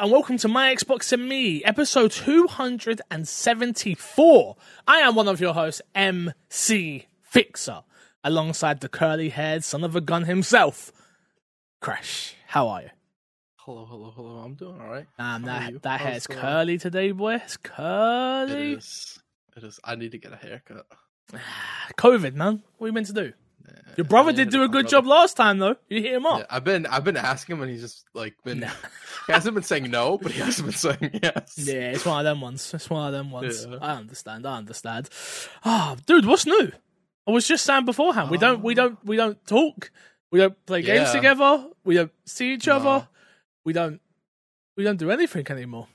and welcome to My Xbox and Me, episode 274. I am one of your hosts, MC Fixer, alongside the curly haired son of a gun himself, Crash. How are you? Hello, hello, hello. I'm doing all right. Um, that that hair's the- curly today, boy. It's curly. It is. It is. I need to get a haircut. COVID, man. What are you meant to do? Your brother did do a good job last time, though. You hit him up. Yeah, I've been I've been asking him and he's just like been Nah. he hasn't been saying no, but he hasn't been saying yes. Yeah, it's one of them ones. It's one of them ones. Yeah. I understand. I understand. Ah, dude, what's new? I was just saying beforehand. We don't. We don't. We don't talk. We don't play games Yeah. together. We don't see each other. We don't. We don't do anything anymore.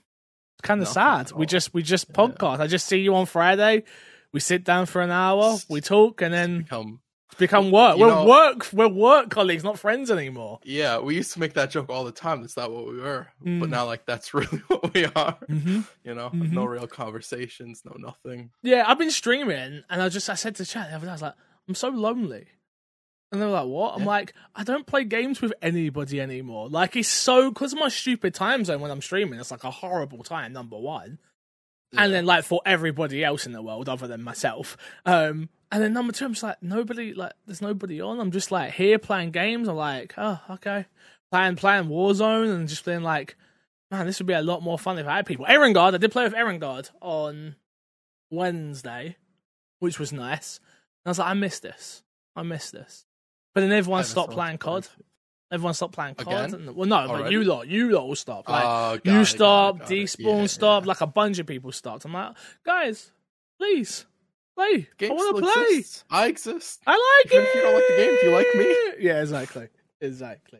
It's kind of Nothing sad. at We all. just. We just podcast. I just see you on Friday. We sit down for an hour. We talk, and then Become become work. You We're know- work. We're work colleagues, not friends anymore. yeah, we used to make that joke all the time. That's not what we were. Mm. But now like that's really what we are. Mm-hmm. You know? Mhm. No real conversations, no nothing. Yeah, I've been streaming, and I just I said to chat the other day, I was like, I'm so lonely. And they were like, "What?" I'm Yeah. like, "I don't play games with anybody anymore. Like, it's so because of my stupid time zone when I'm streaming. It's like a horrible time. Number one, and then like for everybody else in the world other than myself. Um, and then number two, I'm just like, nobody like, there's nobody on. I'm just like here playing games. I'm like, oh, okay, playing playing Warzone and just being like, man, this would be a lot more fun if I had people. Erengard, I did play with Erengard on Wednesday, which was nice. And I was like, I miss this. I miss this. But then everyone stopped playing COD. Everyone stopped playing COD. And, well, no, but you lot, you lot all stopped. Like, Oh, you it, stopped, despawn Yeah, stopped, yeah. like a bunch of people stopped. I'm like, guys, please, play. I want to play. exists. I exist. I like Even it. if you don't like the game, do you like me? Yeah, exactly. Exactly.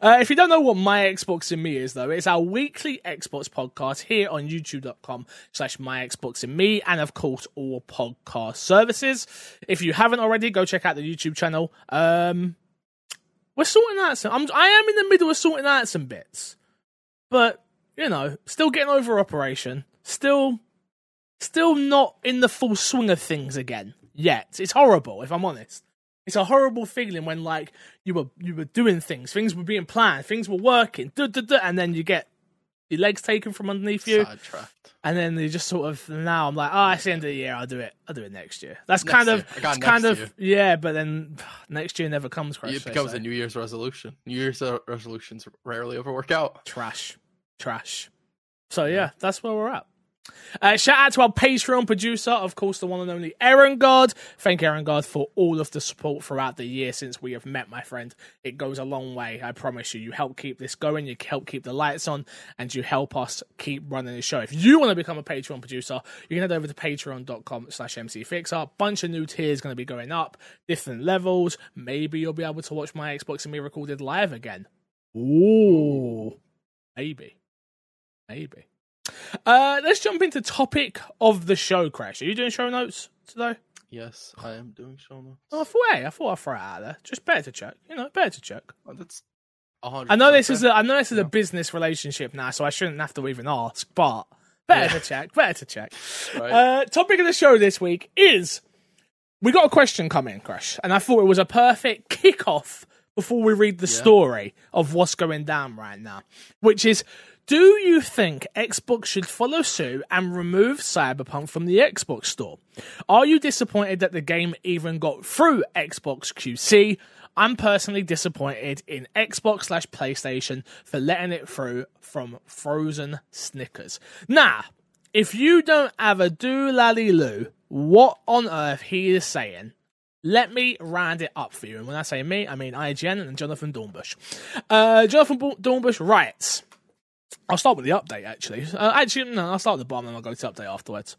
Uh, if you don't know what My Xbox and Me is, though, it's our weekly Xbox podcast here on youtube.com slash My Xbox and Me, and of course, all podcast services. If you haven't already, go check out the YouTube channel. Um, we're sorting out some, I'm, I am in the middle of sorting out some bits, but, you know, still getting over Operation, still, still not in the full swing of things again yet. It's horrible, if I'm honest. It's a horrible feeling when like you were you were doing things, things were being planned, things were working, duh, duh, duh, and then you get your legs taken from underneath you, Sidetracked. and then you just sort of now I'm like, oh, it's the end of the year, I'll do it, I'll do it next year. That's Next kind of year. I got it's kind next of yeah, but then next year never comes. Crash, It they becomes say. a New Year's resolution. New Year's uh, resolutions rarely ever work out. trash, trash. So yeah, that's where we're at. Uh, shout out to our Patreon producer, of course, the one and only Aaron God. Thank Aaron God for all of the support throughout the year since we have met, my friend. It goes a long way, I promise you. You help keep this going, you help keep the lights on, and you help us keep running the show. If you want to become a Patreon producer, you can head over to patreon.com slash mcfixer. Bunch of new tiers going to be going up, different levels. Maybe you'll be able to watch my Xbox and me recorded live again. Ooh, maybe, maybe. Uh, let's jump into topic of the show. Crash, are you doing show notes today? Yes, I am doing show notes. Oh, I thought, hey, I thought I'd throw it out there. Just better to check. You know, better to check. Oh, that's. I know this is a, I know this is a business relationship now, so I shouldn't have to even ask. But better Yeah. to check. Better to check. right? Uh, topic of the show this week is we got a question coming, Crash, and I thought it was a perfect kickoff before we read the Yeah. story of what's going down right now, which is. Do you think Xbox should follow suit and remove Cyberpunk from the Xbox store? Are you disappointed that the game even got through Xbox QC? I'm personally disappointed in Xbox slash PlayStation for letting it through from frozen Snickers. Now, if you don't have a do lally loo, what on earth he is saying, let me round it up for you. And when I say me, I mean IGN and Jonathan Dornbush. Uh, Jonathan Dornbush writes, I'll start with the update actually. Uh, actually, no, I'll start at the bottom and I'll go to update afterwards.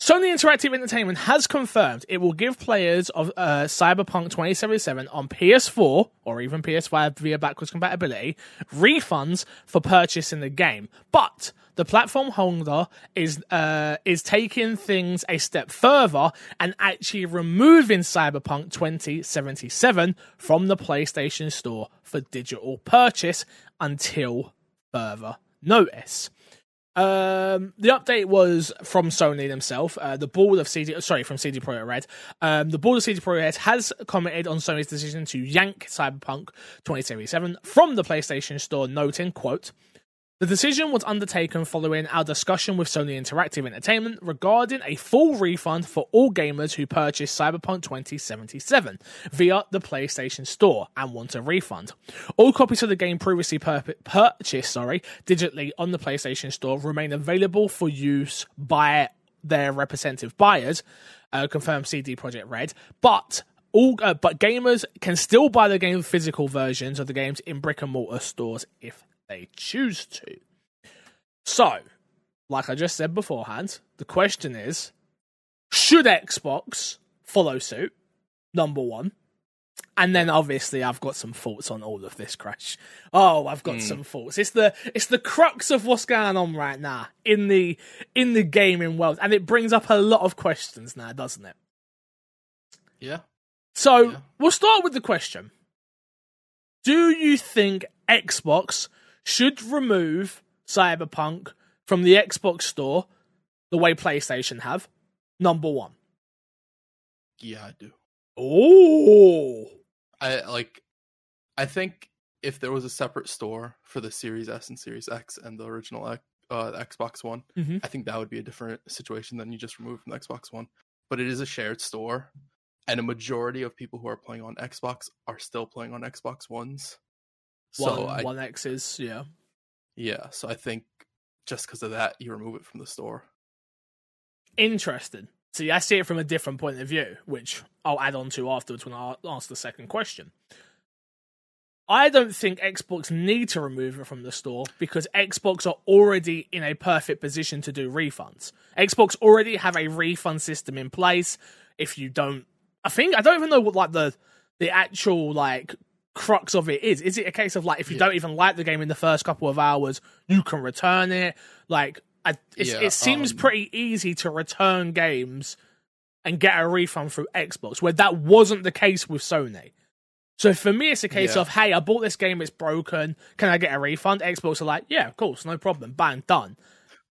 Sony Interactive Entertainment has confirmed it will give players of uh, Cyberpunk 2077 on PS4 or even PS5 via backwards compatibility refunds for purchasing the game. But the platform holder is uh, is taking things a step further and actually removing Cyberpunk 2077 from the PlayStation Store for digital purchase until further notice. Um, the update was from Sony themselves. Uh, the board of CD, sorry, from CD Projekt Red. Um, the board of CD Projekt Red has commented on Sony's decision to yank Cyberpunk 2077 from the PlayStation Store, noting, "quote." The decision was undertaken following our discussion with Sony Interactive Entertainment regarding a full refund for all gamers who purchased Cyberpunk 2077 via the PlayStation Store and want a refund. All copies of the game previously pur- purchased, sorry, digitally on the PlayStation Store remain available for use by their representative buyers, uh, confirmed CD Projekt Red, but all uh, but gamers can still buy the game physical versions of the games in brick and mortar stores if they choose to. So, like I just said beforehand, the question is should Xbox follow suit? Number one. And then obviously I've got some thoughts on all of this crash. Oh, I've got mm. some thoughts. It's the it's the crux of what's going on right now in the in the gaming world. And it brings up a lot of questions now, doesn't it? Yeah. So yeah. we'll start with the question. Do you think Xbox should remove Cyberpunk from the Xbox store the way PlayStation have? Number one. Yeah, I do. Oh. I like I think if there was a separate store for the Series S and Series X and the original uh, Xbox One, mm-hmm. I think that would be a different situation than you just remove from the Xbox One. But it is a shared store, and a majority of people who are playing on Xbox are still playing on Xbox Ones. So one, I, one X's, yeah, yeah. So I think just because of that, you remove it from the store. Interesting. See, I see it from a different point of view, which I'll add on to afterwards when I ask the second question. I don't think Xbox need to remove it from the store because Xbox are already in a perfect position to do refunds. Xbox already have a refund system in place. If you don't, I think I don't even know what like the the actual like crux of it is. Is it a case of like if you yeah. don't even like the game in the first couple of hours, you can return it? Like, I, yeah, it seems um, pretty easy to return games and get a refund through Xbox, where that wasn't the case with Sony. So for me, it's a case yeah. of, hey, I bought this game, it's broken. Can I get a refund? Xbox are like, yeah, of course, no problem, bang, done.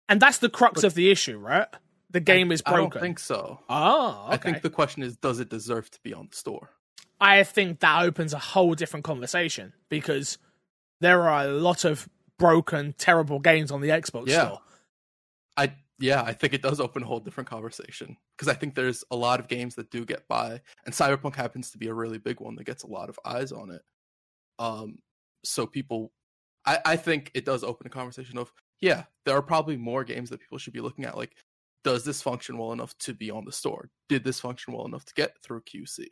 And that's the crux but, of the issue, right? The game I, is broken. I don't think so. Oh, okay. I think the question is, does it deserve to be on the store? I think that opens a whole different conversation because there are a lot of broken, terrible games on the Xbox yeah. store. I yeah, I think it does open a whole different conversation because I think there's a lot of games that do get by, and Cyberpunk happens to be a really big one that gets a lot of eyes on it. Um, so people, I I think it does open a conversation of yeah, there are probably more games that people should be looking at. Like, does this function well enough to be on the store? Did this function well enough to get through QC?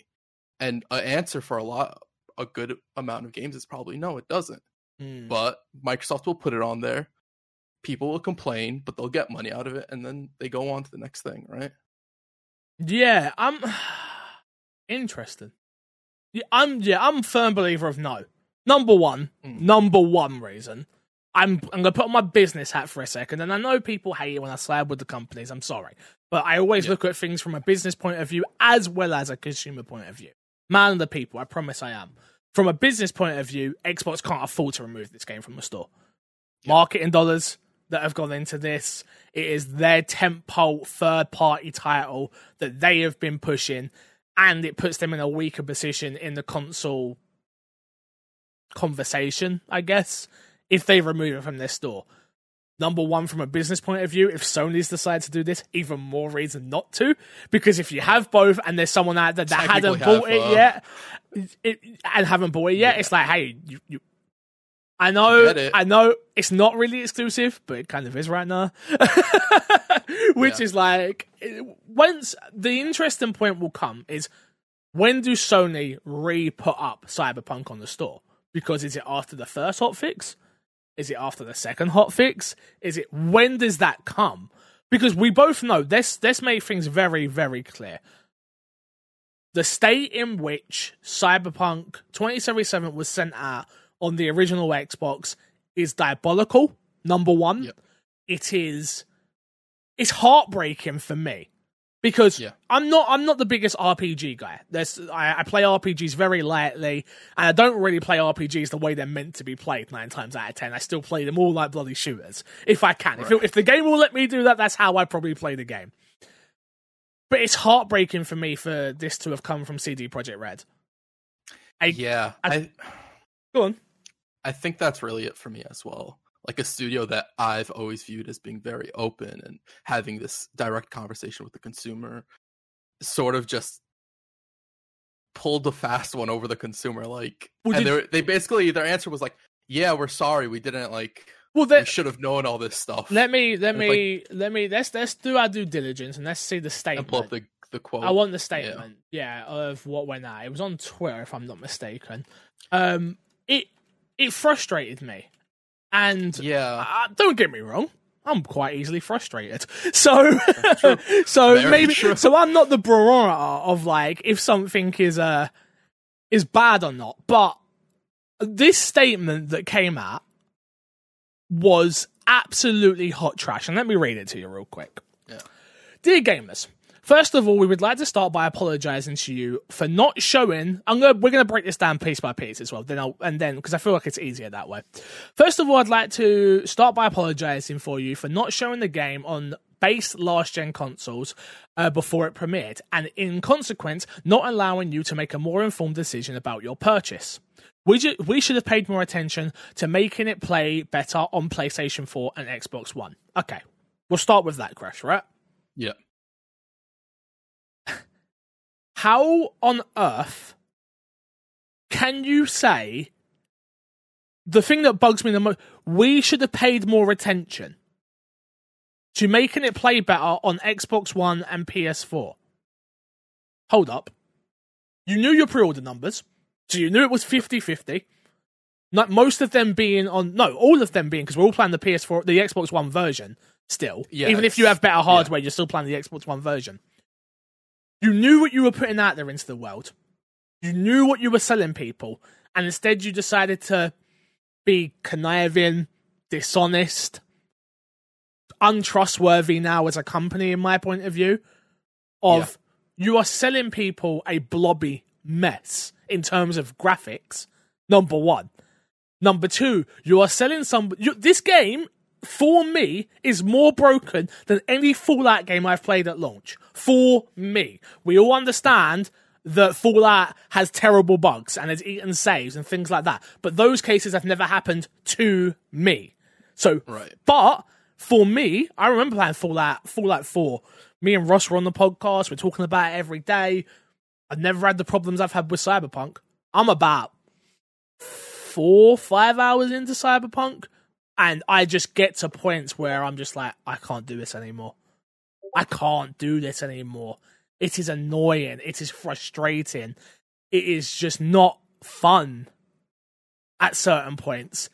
And an answer for a lot, a good amount of games is probably no, it doesn't. Mm. But Microsoft will put it on there. People will complain, but they'll get money out of it, and then they go on to the next thing, right? Yeah, I'm interesting. Yeah, I'm yeah, I'm firm believer of no. Number one, mm. number one reason. I'm I'm gonna put on my business hat for a second, and I know people hate it when I slab with the companies. I'm sorry, but I always yeah. look at things from a business point of view as well as a consumer point of view man of the people. I promise I am. From a business point of view, Xbox can't afford to remove this game from the store. Yeah. Marketing dollars that have gone into this. It is their tentpole third party title that they have been pushing, and it puts them in a weaker position in the console conversation, I guess, if they remove it from their store number one from a business point of view if sony's decided to do this even more reason not to because if you have both and there's someone out there that hadn't bought it yet it, and haven't bought it yet yeah. it's like hey you, you I know, I know it's not really exclusive, but it kind of is right now. Which yeah. is like, once the interesting point will come is when do Sony re put up Cyberpunk on the store? Because is it after the first hot fix? Is it after the second hot fix? Is it when does that come? Because we both know this this made things very, very clear. The state in which Cyberpunk 2077 was sent out on the original Xbox is diabolical. Number one. Yep. It is it's heartbreaking for me because yeah. I'm not I'm not the biggest RPG guy. There's I, I, play RPGs very lightly, and I don't really play RPGs the way they're meant to be played. Nine times out of ten, I still play them all like bloody shooters if I can. Right. If, it, if the game will let me do that, that's how I probably play the game. But it's heartbreaking for me for this to have come from CD Projekt Red. I, yeah, I, I go on. I think that's really it for me as well. Like a studio that I've always viewed as being very open and having this direct conversation with the consumer, sort of just pulled the fast one over the consumer. Like, Well, and did- they basically their answer was like, "Yeah, we're sorry, we didn't like, Well, we then should have known all this stuff." let me let me let me let's let's do our due diligence and let's see the statement. pull up the the quote. I want the statement, yeah. of what went out. It was on Twitter, if I'm not mistaken. Um, it it frustrated me, and yeah, uh, don't get me wrong, I'm quite easily frustrated. So, so Very maybe true. so I'm not the barometer of like if something is uh is bad or not, but this statement that came out was absolutely hot trash. And let me read it to you real quick. Yeah. Dear gamers, first of all, we would like to start by apologizing to you for not showing. I'm gonna we're gonna break this down piece by piece as well. Then I'll and then because I feel like it's easier that way. First of all, I'd like to start by apologizing for you for not showing the game on base last gen consoles uh, before it premiered, and in consequence, not allowing you to make a more informed decision about your purchase. We, ju- we should have paid more attention to making it play better on PlayStation 4 and Xbox One. Okay, we'll start with that, Crash, right? yeah. How on earth can you say the thing that bugs me the most? We should have paid more attention to making it play better on Xbox One and PS4. Hold up. You knew your pre order numbers, so you knew it was 50 50. Not most of them being on, no, all of them being, because we're all playing the PS4, the Xbox One version still. Yeah, Even if you have better hardware, you're still playing the Xbox One version. You knew what you were putting out there into the world. You knew what you were selling people, and instead you decided to be conniving, dishonest, untrustworthy now as a company, in my point of view. Of you are selling people a blobby mess in terms of graphics. Number one. Number two, you are selling some. You, this game, for me, is more broken than any Fallout game I've played at launch. For me. We all understand that Fallout has terrible bugs and has eaten saves and things like that. But those cases have never happened to me. So, Right. but for me, I remember playing Fallout, Fallout 4. Me and Ross were on the podcast. We're talking about it every day. I've never had the problems I've had with Cyberpunk. I'm about four, five hours into Cyberpunk, and I just get to points where I'm just like, I can't do this anymore. I can't do this anymore. It is annoying. It is frustrating. It is just not fun at certain points.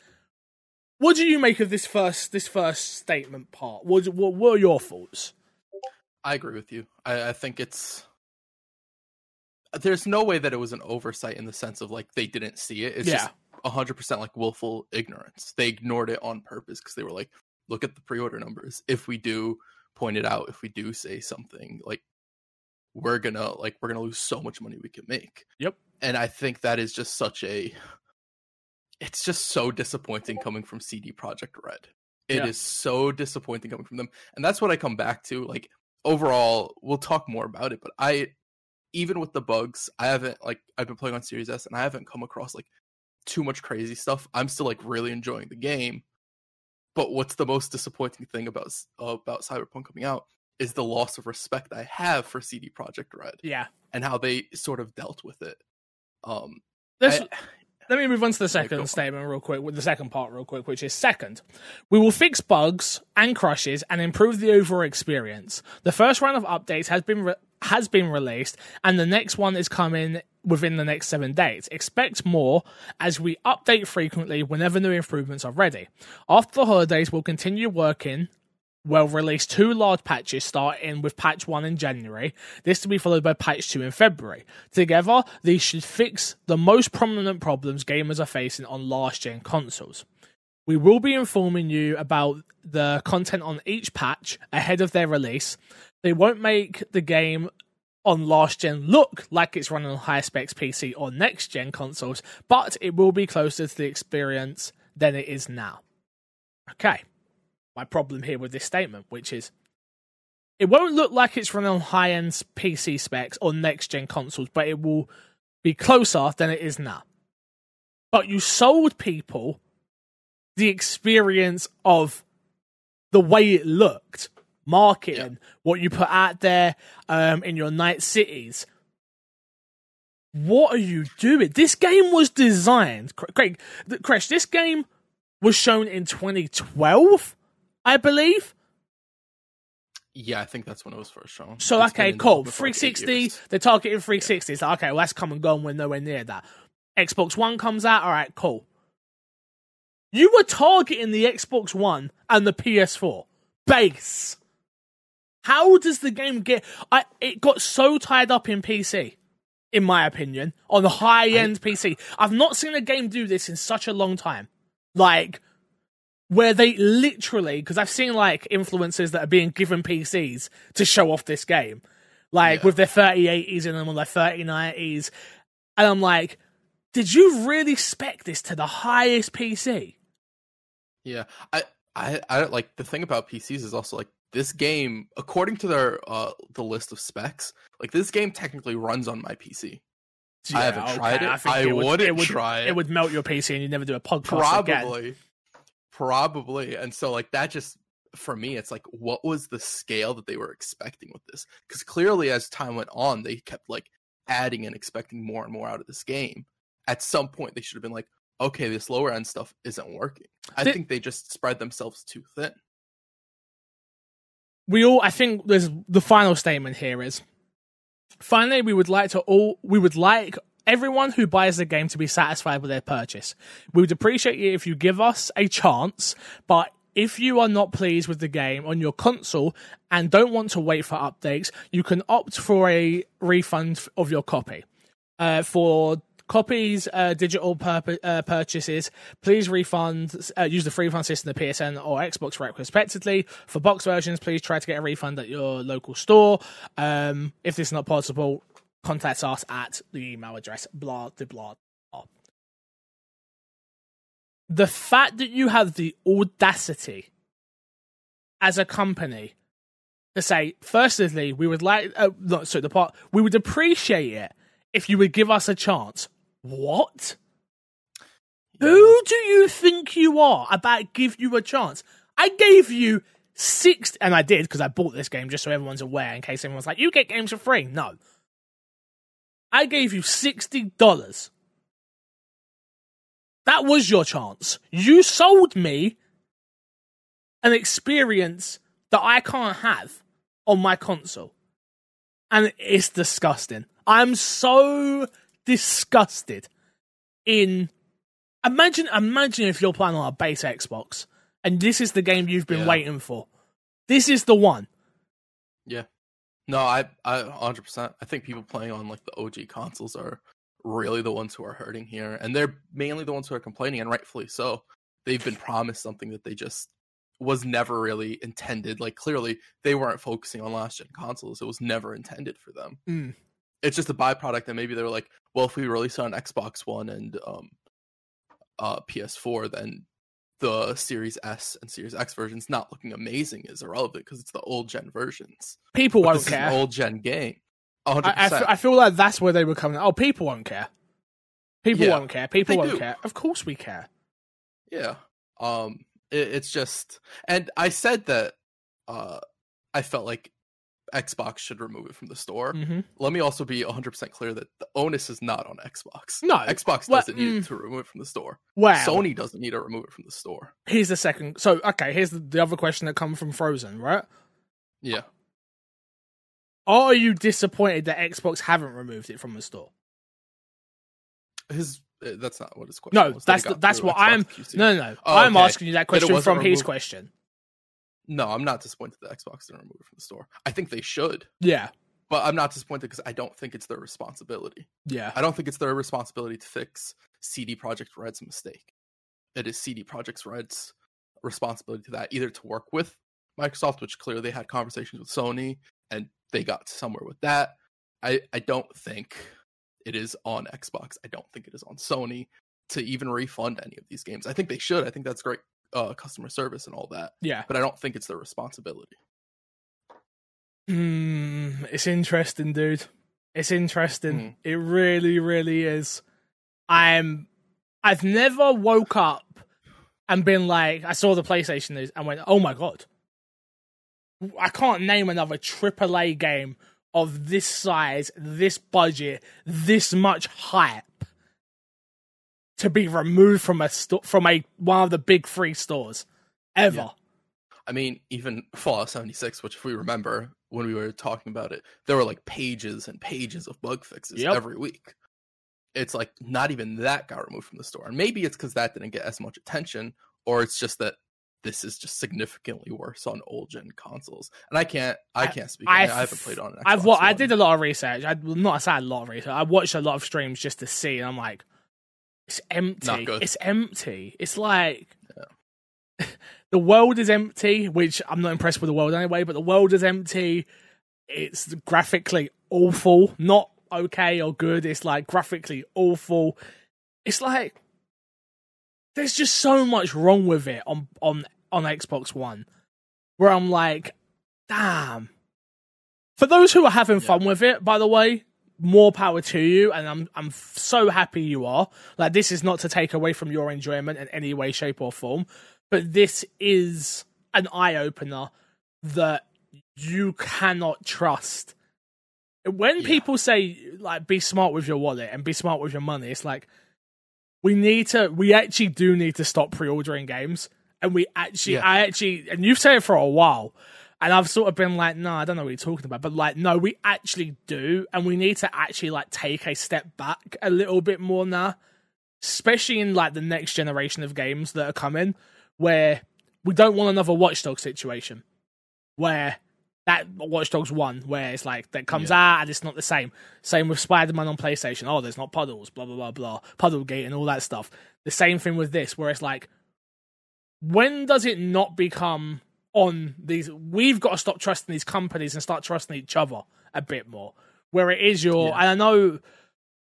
What do you make of this first this first statement part? What what were your thoughts? I agree with you. I, I think it's there's no way that it was an oversight in the sense of like they didn't see it. It's Yeah. just hundred percent like willful ignorance. They ignored it on purpose because they were like, look at the pre-order numbers. If we do point it out, if we do say something, like we're gonna like we're gonna lose so much money we can make. Yep. And I think that is just such a it's just so disappointing coming from CD Projekt Red. It is Yeah. so disappointing coming from them. And that's what I come back to. Like overall, we'll talk more about it, but I even with the bugs, I haven't like I've been playing on Series S and I haven't come across like too much crazy stuff. I'm still like really enjoying the game. But what's the most disappointing thing about about Cyberpunk coming out is the loss of respect I have for CD Projekt Red Yeah. and how they sort of dealt with it. Um Let's, I- let me move on to the second on. statement real quick, with the second part real quick, which is second, we will fix bugs and crashes and improve the overall experience. The first round of updates has been re- has been released, and the next one is coming within the next seven days. Expect more as we update frequently whenever new improvements are ready. After the holidays, we'll continue working We'll release two large patches starting with patch 1 in January, this to be followed by patch 2 in February. Together, these should fix the most prominent problems gamers are facing on last gen consoles. We will be informing you about the content on each patch ahead of their release. They won't make the game on last gen look like it's running on high specs PC or next gen consoles, but it will be closer to the experience than it is now. Okay my problem here with this statement, which is it won't look like it's running on high end PC specs or next gen consoles, but it will be closer than it is now. But you sold people the experience of the way it looked, marketing, what you put out there um, in your night cities. What are you doing? This game was designed, Craig, Crash, this game was shown in 2012, I believe. Yeah, I think that's when it was first shown. So, it's okay, cool. 360, they're targeting 360. Yeah. okay, well, that's come and gone. We're nowhere near that. Xbox One comes out. All right, cool. You were targeting the Xbox One and the PS4 base. How does the game get? I it got so tied up in PC, in my opinion, on the high end PC. I've not seen a game do this in such a long time. Like where they literally, because I've seen like influencers that are being given PCs to show off this game, like yeah. with their 3080s in them or their 3090s, and I'm like, did you really spec this to the highest PC? Yeah, I, I, I don't like the thing about PCs is also like this game, according to their uh the list of specs, like this game technically runs on my PC. Yeah, I haven't okay. tried it. I, I it would, wouldn't it would, try it. It would melt your PC and you'd never do a podcast Probably. Again. Probably. And so like that just for me it's like what was the scale that they were expecting with this? Cuz clearly as time went on they kept like adding and expecting more and more out of this game. At some point they should have been like okay, this lower end stuff isn't working. I think they just spread themselves too thin. We all I think there's the final statement here is finally we would like to all we would like everyone who buys the game to be satisfied with their purchase. We would appreciate it if you give us a chance, but if you are not pleased with the game on your console and don't want to wait for updates, you can opt for a refund of your copy. Uh, for copies, uh, digital uh, purchases, please refund, uh, use the free refund system, the PSN or Xbox respectively. For box versions, please try to get a refund at your local store. Um, if this is not possible, contact us at the email address blah de blah. blah. The fact that you have the audacity as a company to say, firstly, we would like, uh, no, sorry, the part, we would appreciate it if you would give us a chance. What? Yeah. Who do you think you are about give you a chance? I gave you six, and I did because I bought this game just so everyone's aware in case everyone's like, you get games for free. No. I gave you $60. That was your chance. You sold me an experience that I can't have on my console. And it's disgusting. I'm so disgusted in imagine imagine if you're playing on a base Xbox and this is the game you've been yeah. waiting for. This is the one. Yeah. No, I, I, hundred percent. I think people playing on like the OG consoles are really the ones who are hurting here, and they're mainly the ones who are complaining, and rightfully so. They've been promised something that they just was never really intended. Like clearly, they weren't focusing on last gen consoles. It was never intended for them. Mm. It's just a byproduct, that maybe they were like, well, if we release it on Xbox One and um, uh, PS4, then the Series S and Series X versions not looking amazing is irrelevant because it's the old gen versions. People but won't care. old gen game. 100%. I, I, feel, feel like that's where they were coming. Oh, people won't care. People yeah, won't care. People won't do. care. Of course we care. Yeah. Um. It, it's just, and I said that. Uh, I felt like Xbox should remove it from the store. Mm-hmm. Let me also be 100% clear that the onus is not on Xbox. No. Xbox doesn't well, need mm, to remove it from the store. Wow. Sony doesn't need to remove it from the store. Here's the second. So, okay, here's the, the other question that comes from Frozen, right? Yeah. Are you disappointed that Xbox haven't removed it from the store? His uh, that's not what his question. No, was. that's the, that's what I'm. No, no, no. Oh, I'm okay. asking you that question from his question. No, I'm not disappointed that Xbox didn't remove it from the store. I think they should. Yeah. But I'm not disappointed because I don't think it's their responsibility. Yeah. I don't think it's their responsibility to fix CD Projekt Red's mistake. It is CD Projekt Red's responsibility to that, either to work with Microsoft, which clearly they had conversations with Sony and they got somewhere with that. I, I don't think it is on Xbox. I don't think it is on Sony to even refund any of these games. I think they should. I think that's great uh, customer service and all that. Yeah. But I don't think it's their responsibility. Hmm, it's interesting, dude. It's interesting. Mm. It really, really is. I'm. I've never woke up and been like, I saw the PlayStation news and went, oh my god, I can't name another AAA game of this size, this budget, this much hype to be removed from a sto- from a one of the big three stores ever. Yeah. I mean, even Fallout 76, which if we remember when we were talking about it, there were like pages and pages of bug fixes Yep. every week. It's like not even that got removed from the store. And maybe it's because that didn't get as much attention, or it's just that this is just significantly worse on old gen consoles. And I can't I I- can't speak. I've- I haven't played on it. I've wa- I did a lot of research. I not I said a lot of research. I watched a lot of streams just to see, and I'm like, it's empty. It's empty. It's like the world is empty, which I'm not impressed with the world anyway. But the world is empty. It's graphically awful, not okay or good. It's like graphically awful. It's like there's just so much wrong with it on on on Xbox One, where I'm like, damn. For those who are having fun with it, by the way, more power to you, and I'm I'm so happy you are. Like this is not to take away from your enjoyment in any way, shape, or form, but this is an eye opener that you cannot trust. When Yeah. people say like be smart with your wallet and be smart with your money, it's like we need to we actually do need to stop pre-ordering games and we actually Yeah. i actually and you've said it for a while and i've sort of been like no i don't know what you're talking about but like no we actually do and we need to actually like take a step back a little bit more now especially in like the next generation of games that are coming where we don't want another watchdog situation where that Watch Dogs 1, where it's like that comes out and it's not the same. Same with Spider Man on PlayStation. Oh, there's not puddles, blah, blah, blah, blah. Puddle Gate and all that stuff. The same thing with this, where it's like, when does it not become on these? We've got to stop trusting these companies and start trusting each other a bit more. Where it is your, Yeah. and I know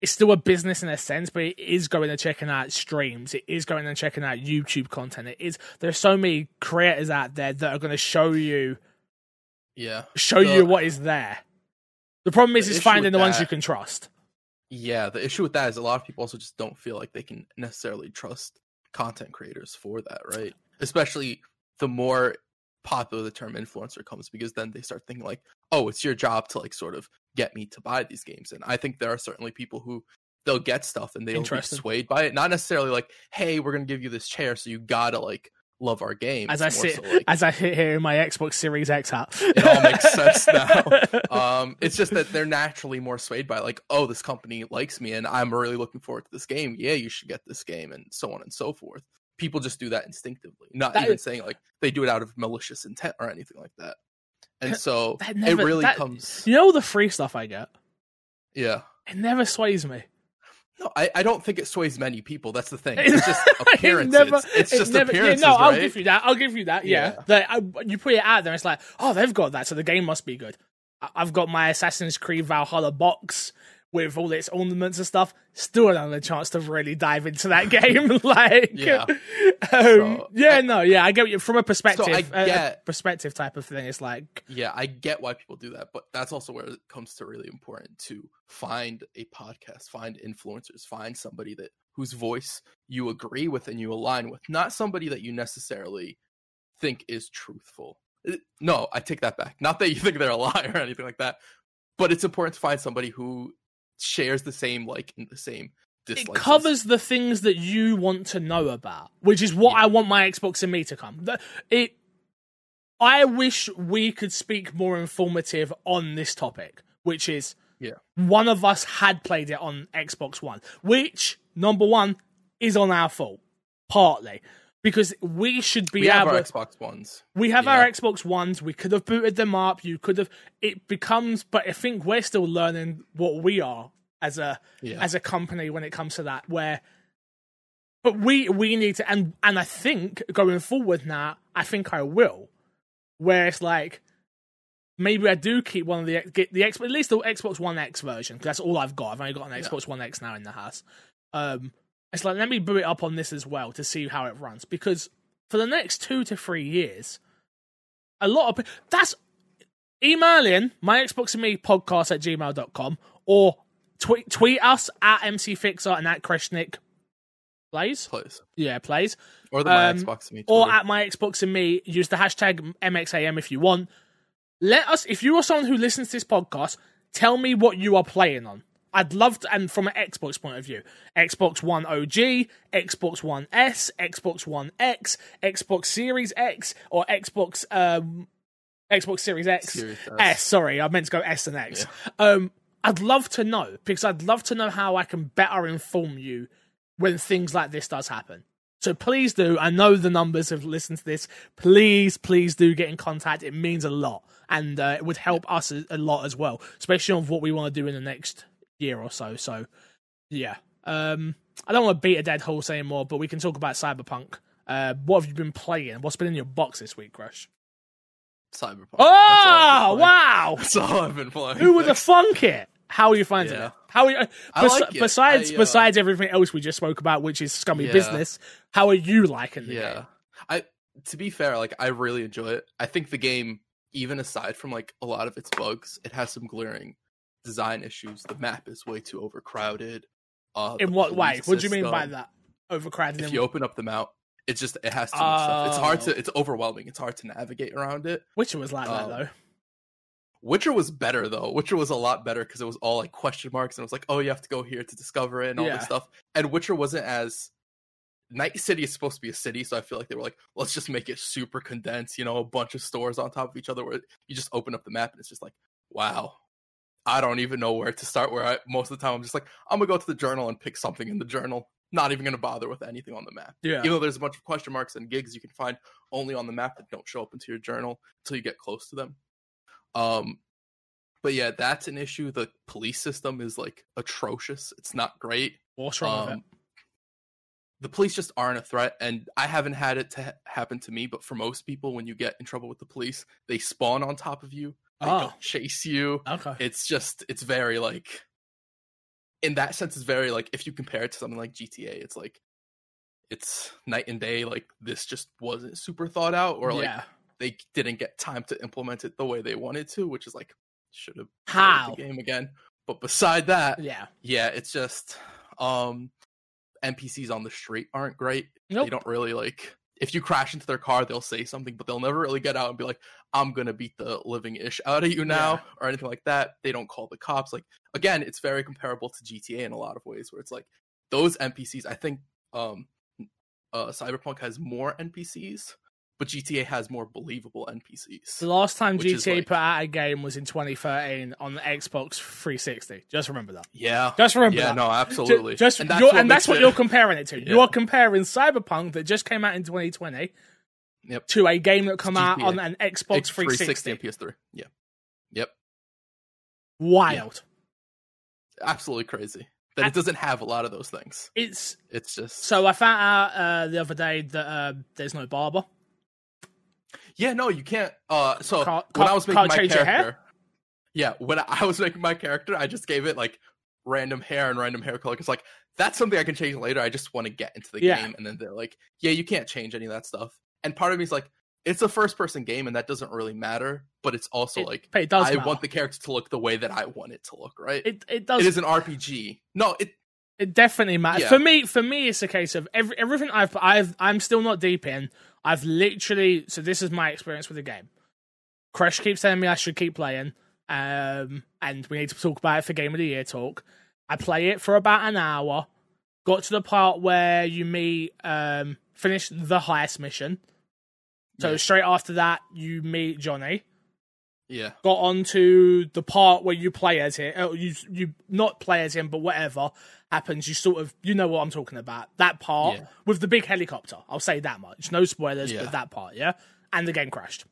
it's still a business in a sense, but it is going and checking out streams. It is going and checking out YouTube content. It is, there's so many creators out there that are going to show you Yeah. show The- you what is there. The problem is, the is finding the ones you can trust. Yeah, the issue with that is a lot of people also just don't feel like they can necessarily trust content creators for that, right? Especially the more popular the term influencer comes because then they start thinking like, "Oh, it's your job to like sort of get me to buy these games." And I think there are certainly people who they'll get stuff and they'll be swayed by it, not necessarily like, "Hey, we're going to give you this chair so you got to like love our game." As I sit, so, like, as I sit here in my Xbox Series X hat, It all makes sense now. um, it's just that they're naturally more swayed by like, oh, this company likes me and I'm really looking forward to this game. Yeah, you should get this game, and so on and so forth. People just do that instinctively, not That even is- saying like they do it out of malicious intent or anything like that. And so never- it really that- comes, you know the free stuff I get. yeah. It never sways me. No, I, I don't think it sways many people. That's the thing. It's just It appearances. never- it's it just never- yeah, appearances, no, I'll right? give you that. I'll give you that. Yeah, Yeah. That I, you put it out there, it's like, oh, they've got that, so the game must be good. I- I've got my Assassin's Creed Valhalla box with all its ornaments and stuff. Still don't have a chance to really dive into that game. like, Yeah. um, So, yeah, I- no, yeah, I get you from a perspective, I a- a get- perspective type of thing. It's like, yeah, I get why people do that, but that's also where it comes to really important to find a podcast, find influencers, find somebody that whose voice you agree with and you align with, not somebody that you necessarily think is truthful. Uh, No, I take that back. Not that you think they're a liar or anything like that, but it's important to find somebody who shares the same like the same it covers the things that you want to know about, which is what Yeah. I want my Xbox and me to come. It. I wish we could speak more informative on this topic, which is Yeah. one of us had played it on Xbox One, which number one is on our fault, partly because we should be we have able. our Xbox Ones. We have our Xbox Ones. We could have booted them up. You could have. It becomes, but I think we're still learning what we are as a Yeah. as a company when it comes to that. Where, but we we need to, and and I think going forward now, I think I will. Where it's like, maybe I do keep one of the get the X, at least the Xbox One X version because that's all I've got. I've only got an Yeah. Xbox One X now in the house. Um, it's like let me boot it up on this as well to see how it runs because for the next two to three years, a lot of that's email in my Xbox and me podcast at gmail.com or tweet tweet us at MC Fixer and at Kreshnik plays. Plays. Yeah, plays. or the my Um, Xbox me or at my Xbox and me. Use the hashtag MXAM if you want. Let us, if you are someone who listens to this podcast, tell me what you are playing on. I'd love to, and from an Xbox point of view, Xbox One OG, Xbox One S, Xbox One X, Xbox Series X, or Xbox um, Xbox Series X. Series S. S. Sorry, I meant to go S and X. Um, I'd love to know because I'd love to know how I can better inform you when things like this does happen. So please do. I know the numbers have listened to this. Please, please do get in contact. It means a lot, and uh, it would help us a, a lot as well, especially on what we want to do in the next year or so. So, yeah. Um, I don't want to beat a dead horse anymore, but we can talk about Cyberpunk. Uh, what have you been playing? What's been in your box this week, Crush? Cyberpunk. Oh, wow! That's all I've been playing. Who would have thunk it? How are you finding Yeah. it? How are you? Bes- like it. Besides, I, uh, besides everything else we just spoke about, which is scummy Yeah. business, how are you liking the Yeah. game? I to be fair, like I really enjoy it. I think the game, even aside from like a lot of its bugs, it has some glaring design issues. The map is way too overcrowded. Uh, In what way? police What do you mean by that? Overcrowded. If you open up the map, it's just it has too much stuff. It's hard Oh. to it's overwhelming. It's hard to navigate around it. Witcher was like that um, though. Witcher was better though. Witcher was a lot better because it was all like question marks and it was like, oh, you have to go here to discover it and all Yeah. this stuff. And Witcher wasn't as Night City is supposed to be a city, so I feel like they were like, let's just make it super condensed, you know, a bunch of stores on top of each other where you just open up the map and it's just like, wow. I don't even know where to start. Where I most of the time I'm just like, I'm gonna go to the journal and pick something in the journal. Not even gonna bother with anything on the map. Yeah. Even though there's a bunch of question marks and gigs you can find only on the map that don't show up into your journal until you get close to them. Um, but yeah, that's an issue. The police system is like atrocious. It's not great. What's wrong with Um, it? the police just aren't a threat, and I haven't had it to ha- happen to me. But for most people, when you get in trouble with the police, they spawn on top of you. They Oh. don't chase you. Okay. It's just, it's very like, in that sense, it's very like if you compare it to something like GTA, it's like, it's night and day. Like this just wasn't super thought out, or like yeah. they didn't get time to implement it the way they wanted to, which is like should have How? the game again. But beside that, Yeah. yeah, it's just um NPCs on the street aren't great. Nope. They don't really like if you crash into their car, they'll say something, but they'll never really get out and be like, "I'm gonna beat the living ish out of you now" Yeah. or anything like that. They don't call the cops. Like again, it's very comparable to GTA in a lot of ways, where it's like those NPCs. I think um uh Cyberpunk has more NPCs, but GTA has more believable NPCs. The last time GTA like- put out a game was in 2013 on the Xbox 360. Just remember that. Yeah, Just remember yeah, that. no, absolutely. Just, and and that's what, and that's what it- you're comparing it to. Yeah. You are comparing Cyberpunk that just came out in 2020 Yep. to a game that come out on an Xbox 360 360. and PS3. Yeah. Yep. Wild. Absolutely crazy. That it doesn't have a lot of those things. It's It's just so I found out uh, the other day that uh, there's no barber. Yeah, no, you can't uh so Can't- when I was making my character Yeah, when I was making my character, I just gave it like random hair and random hair color. Cause like that's something I can change later. I just want to get into the Yeah. game, and then they're like, "Yeah, you can't change any of that stuff." And part of me is like, "It's a first-person game, and that doesn't really matter." But it's also It- like, it I matter. want the character to look the way that I want it to look. Right? It it does it is an RPG. No, it It definitely matters. Yeah. For me, for me, it's a case of every, everything I've, I've, I'm still not deep in. I've literally, so this is my experience with the game. Crush keeps telling me I should keep playing, um, and we need to talk about it for Game of the Year talk. I play it for about an hour. Got to the part where you meet, um, finish the highest mission. So Yeah. straight after that, you meet Johnny yeah, got onto the part where you play as him, uh, you you not play as him, but whatever happens, you sort of you know what I'm talking about. That part Yeah. with the big helicopter. I'll say that much. No spoilers, Yeah. but that part, yeah. And the game crashed.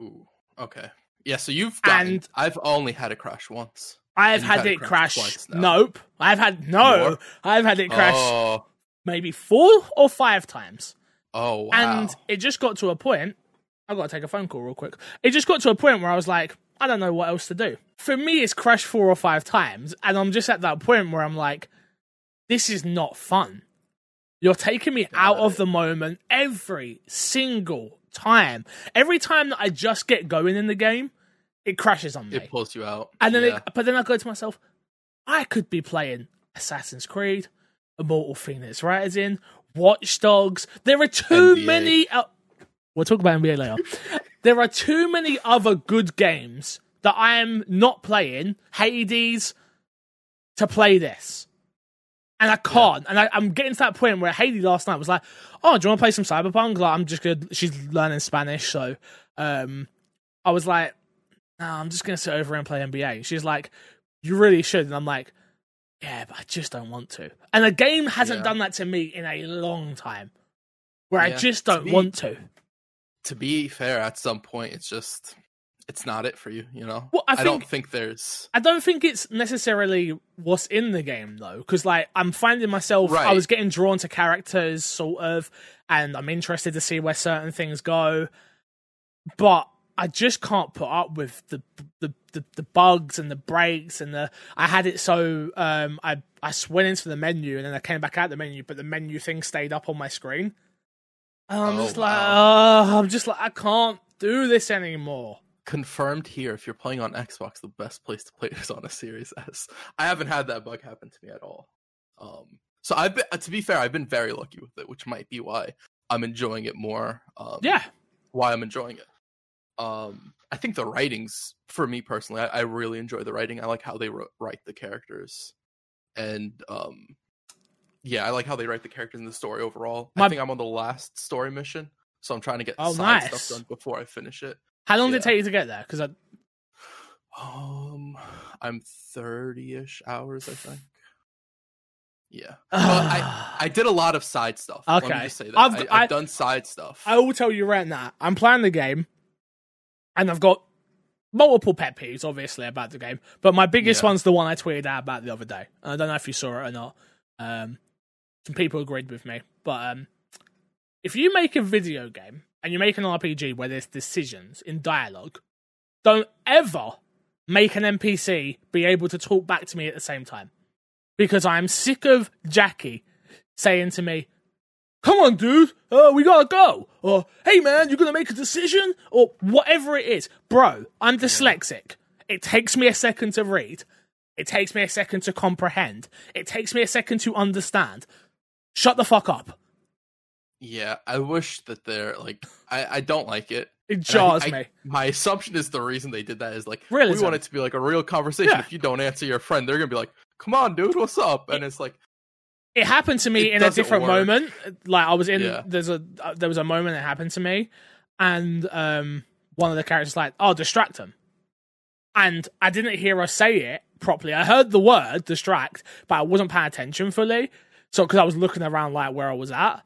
ooh, okay, yeah. So you've gotten, And- I've only had a crash once. I've had, had it crash crash. Nope. I've had no. More? I've had it crash Oh, maybe four or five times. oh wow. And it just got to a point. I got to take a phone call real quick. It just got to a point where I was like, I don't know what else to do. For me, it's crashed four or five times, and I'm just at that point where I'm like, this is not fun. You're taking me out of the moment every single time. Every time that I just get going in the game, it crashes on me. it pulls you out. And then, yeah. it, but then I go to myself, I could be playing Assassin's Creed, Immortal Fenyx Rising, Watch Dogs. There are too NBA. many. Uh, we'll talk about NBA later. there are too many other good games that I am not playing. Hades to play this. And I can't. And I, I'm getting to that point where Hades last night was like, "Oh, do you want to play some Cyberpunk?" Like, I'm just good. She's learning Spanish, so um, I was like, "No, I'm just gonna sit over and play NBA." She's like, "You really should," and I'm like, "Yeah, but I just don't want to." And the game hasn't Yeah. done that to me in a long time, where I just don't me- want to. To be fair, at some point, it's just it's not it for you. You know. Well, I I, don't think- think there's. I don't think it's necessarily what's in the game though, because like I'm finding myself, I was getting drawn to characters, sort of, and I'm interested to see where certain things go, but I just can't put up with the the the, the bugs and the breaks and the. I had it so um I I went into the menu and then I came back out the menu, but the menu thing stayed up on my screen. And I'm Oh, just like, wow. oh, I'm just like, I can't do this anymore. confirmed here if you're playing on xbox the best place to play is on a series s. I haven't had that bug happen to me at all. Um so i've been to be fair i've been very lucky with it which might be why i'm enjoying it more um Yeah, why i'm enjoying it. Um i think the writings for me personally i, I really enjoy the writing. I like how they wr- write the characters. And um yeah i like how they write the characters in the story overall My- i think i'm on the last story mission so i'm trying to get Oh, side nice. stuff done before i finish it how long did it take you to get there? Because I Um, I'm thirty-ish hours, I think. Yeah, well, I I did a lot of side stuff. Let me Okay. just say that I've- I, I've I- done side stuff. I will tell you right now, I'm playing the game, and I've got multiple pet peeves, obviously, about the game. But my biggest Yeah. one's the one I tweeted out about the other day. And I don't know if you saw it or not. Um, some people agreed with me, but um, if you make a video game and you make an RPG where there's decisions in dialogue, don't ever make an NPC be able to talk back to me at the same time, because I'm sick of Jackie saying to me, come on, dude, uh, we gotta go. Or, hey, man, you're gonna make a decision? Or whatever it is. Bro, I'm dyslexic. It takes me a second to read. It takes me a second to comprehend. It takes me a second to understand. Shut the fuck up. yeah, I wish that they're like I I don't like it. It And I- jars I- me. My assumption is the reason they did that is like Realism. we want it to be like a real conversation. Yeah. If you don't answer your friend, they're gonna be like, "Come on, dude, what's up?" And it's like, It happened to me in a different work. moment. Like I was in Yeah. there's a uh, there was a moment that happened to me, and um one of the characters was like, "Oh, distract him," and I didn't hear her say it properly. I heard the word distract, but I wasn't paying attention fully. So because I was looking around like where I was at,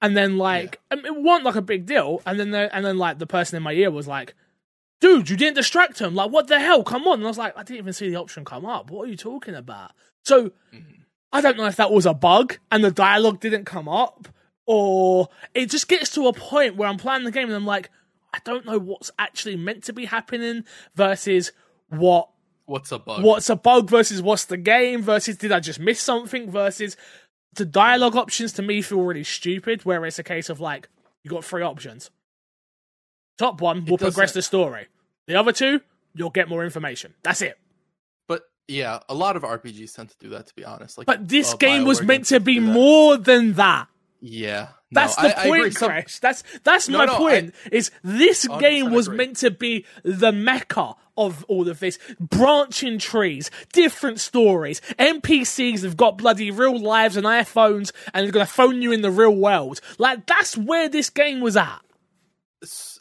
and then like I mean, um, it wasn't like a big deal, and then the, and then like the person in my ear was like. Dude, you didn't distract him. Like, what the hell? Come on. And I was like, I didn't even see the option come up. What are you talking about? So, mm-hmm. I don't know if that was a bug and the dialogue didn't come up, or it just gets to a point where I'm playing the game and I'm like, I don't know what's actually meant to be happening versus what "What's a bug?" what's a bug versus what's the game versus did I just miss something versus the dialogue options to me feel really stupid where it's a case of like you got three options. Top one will progress the story. The other two, you'll get more information. That's it. But yeah, a lot of RPGs tend to do that. To be honest, like But this uh, game was meant to be more than that. Yeah, That's I- the I point, Some- Crash. That's that's No, my no, point. is this 100% game was agree. meant to be the mecca of all of this branching trees, different stories. NPCs have got bloody real lives and iPhones, and they're gonna phone you in the real world. Like that's where this game was at.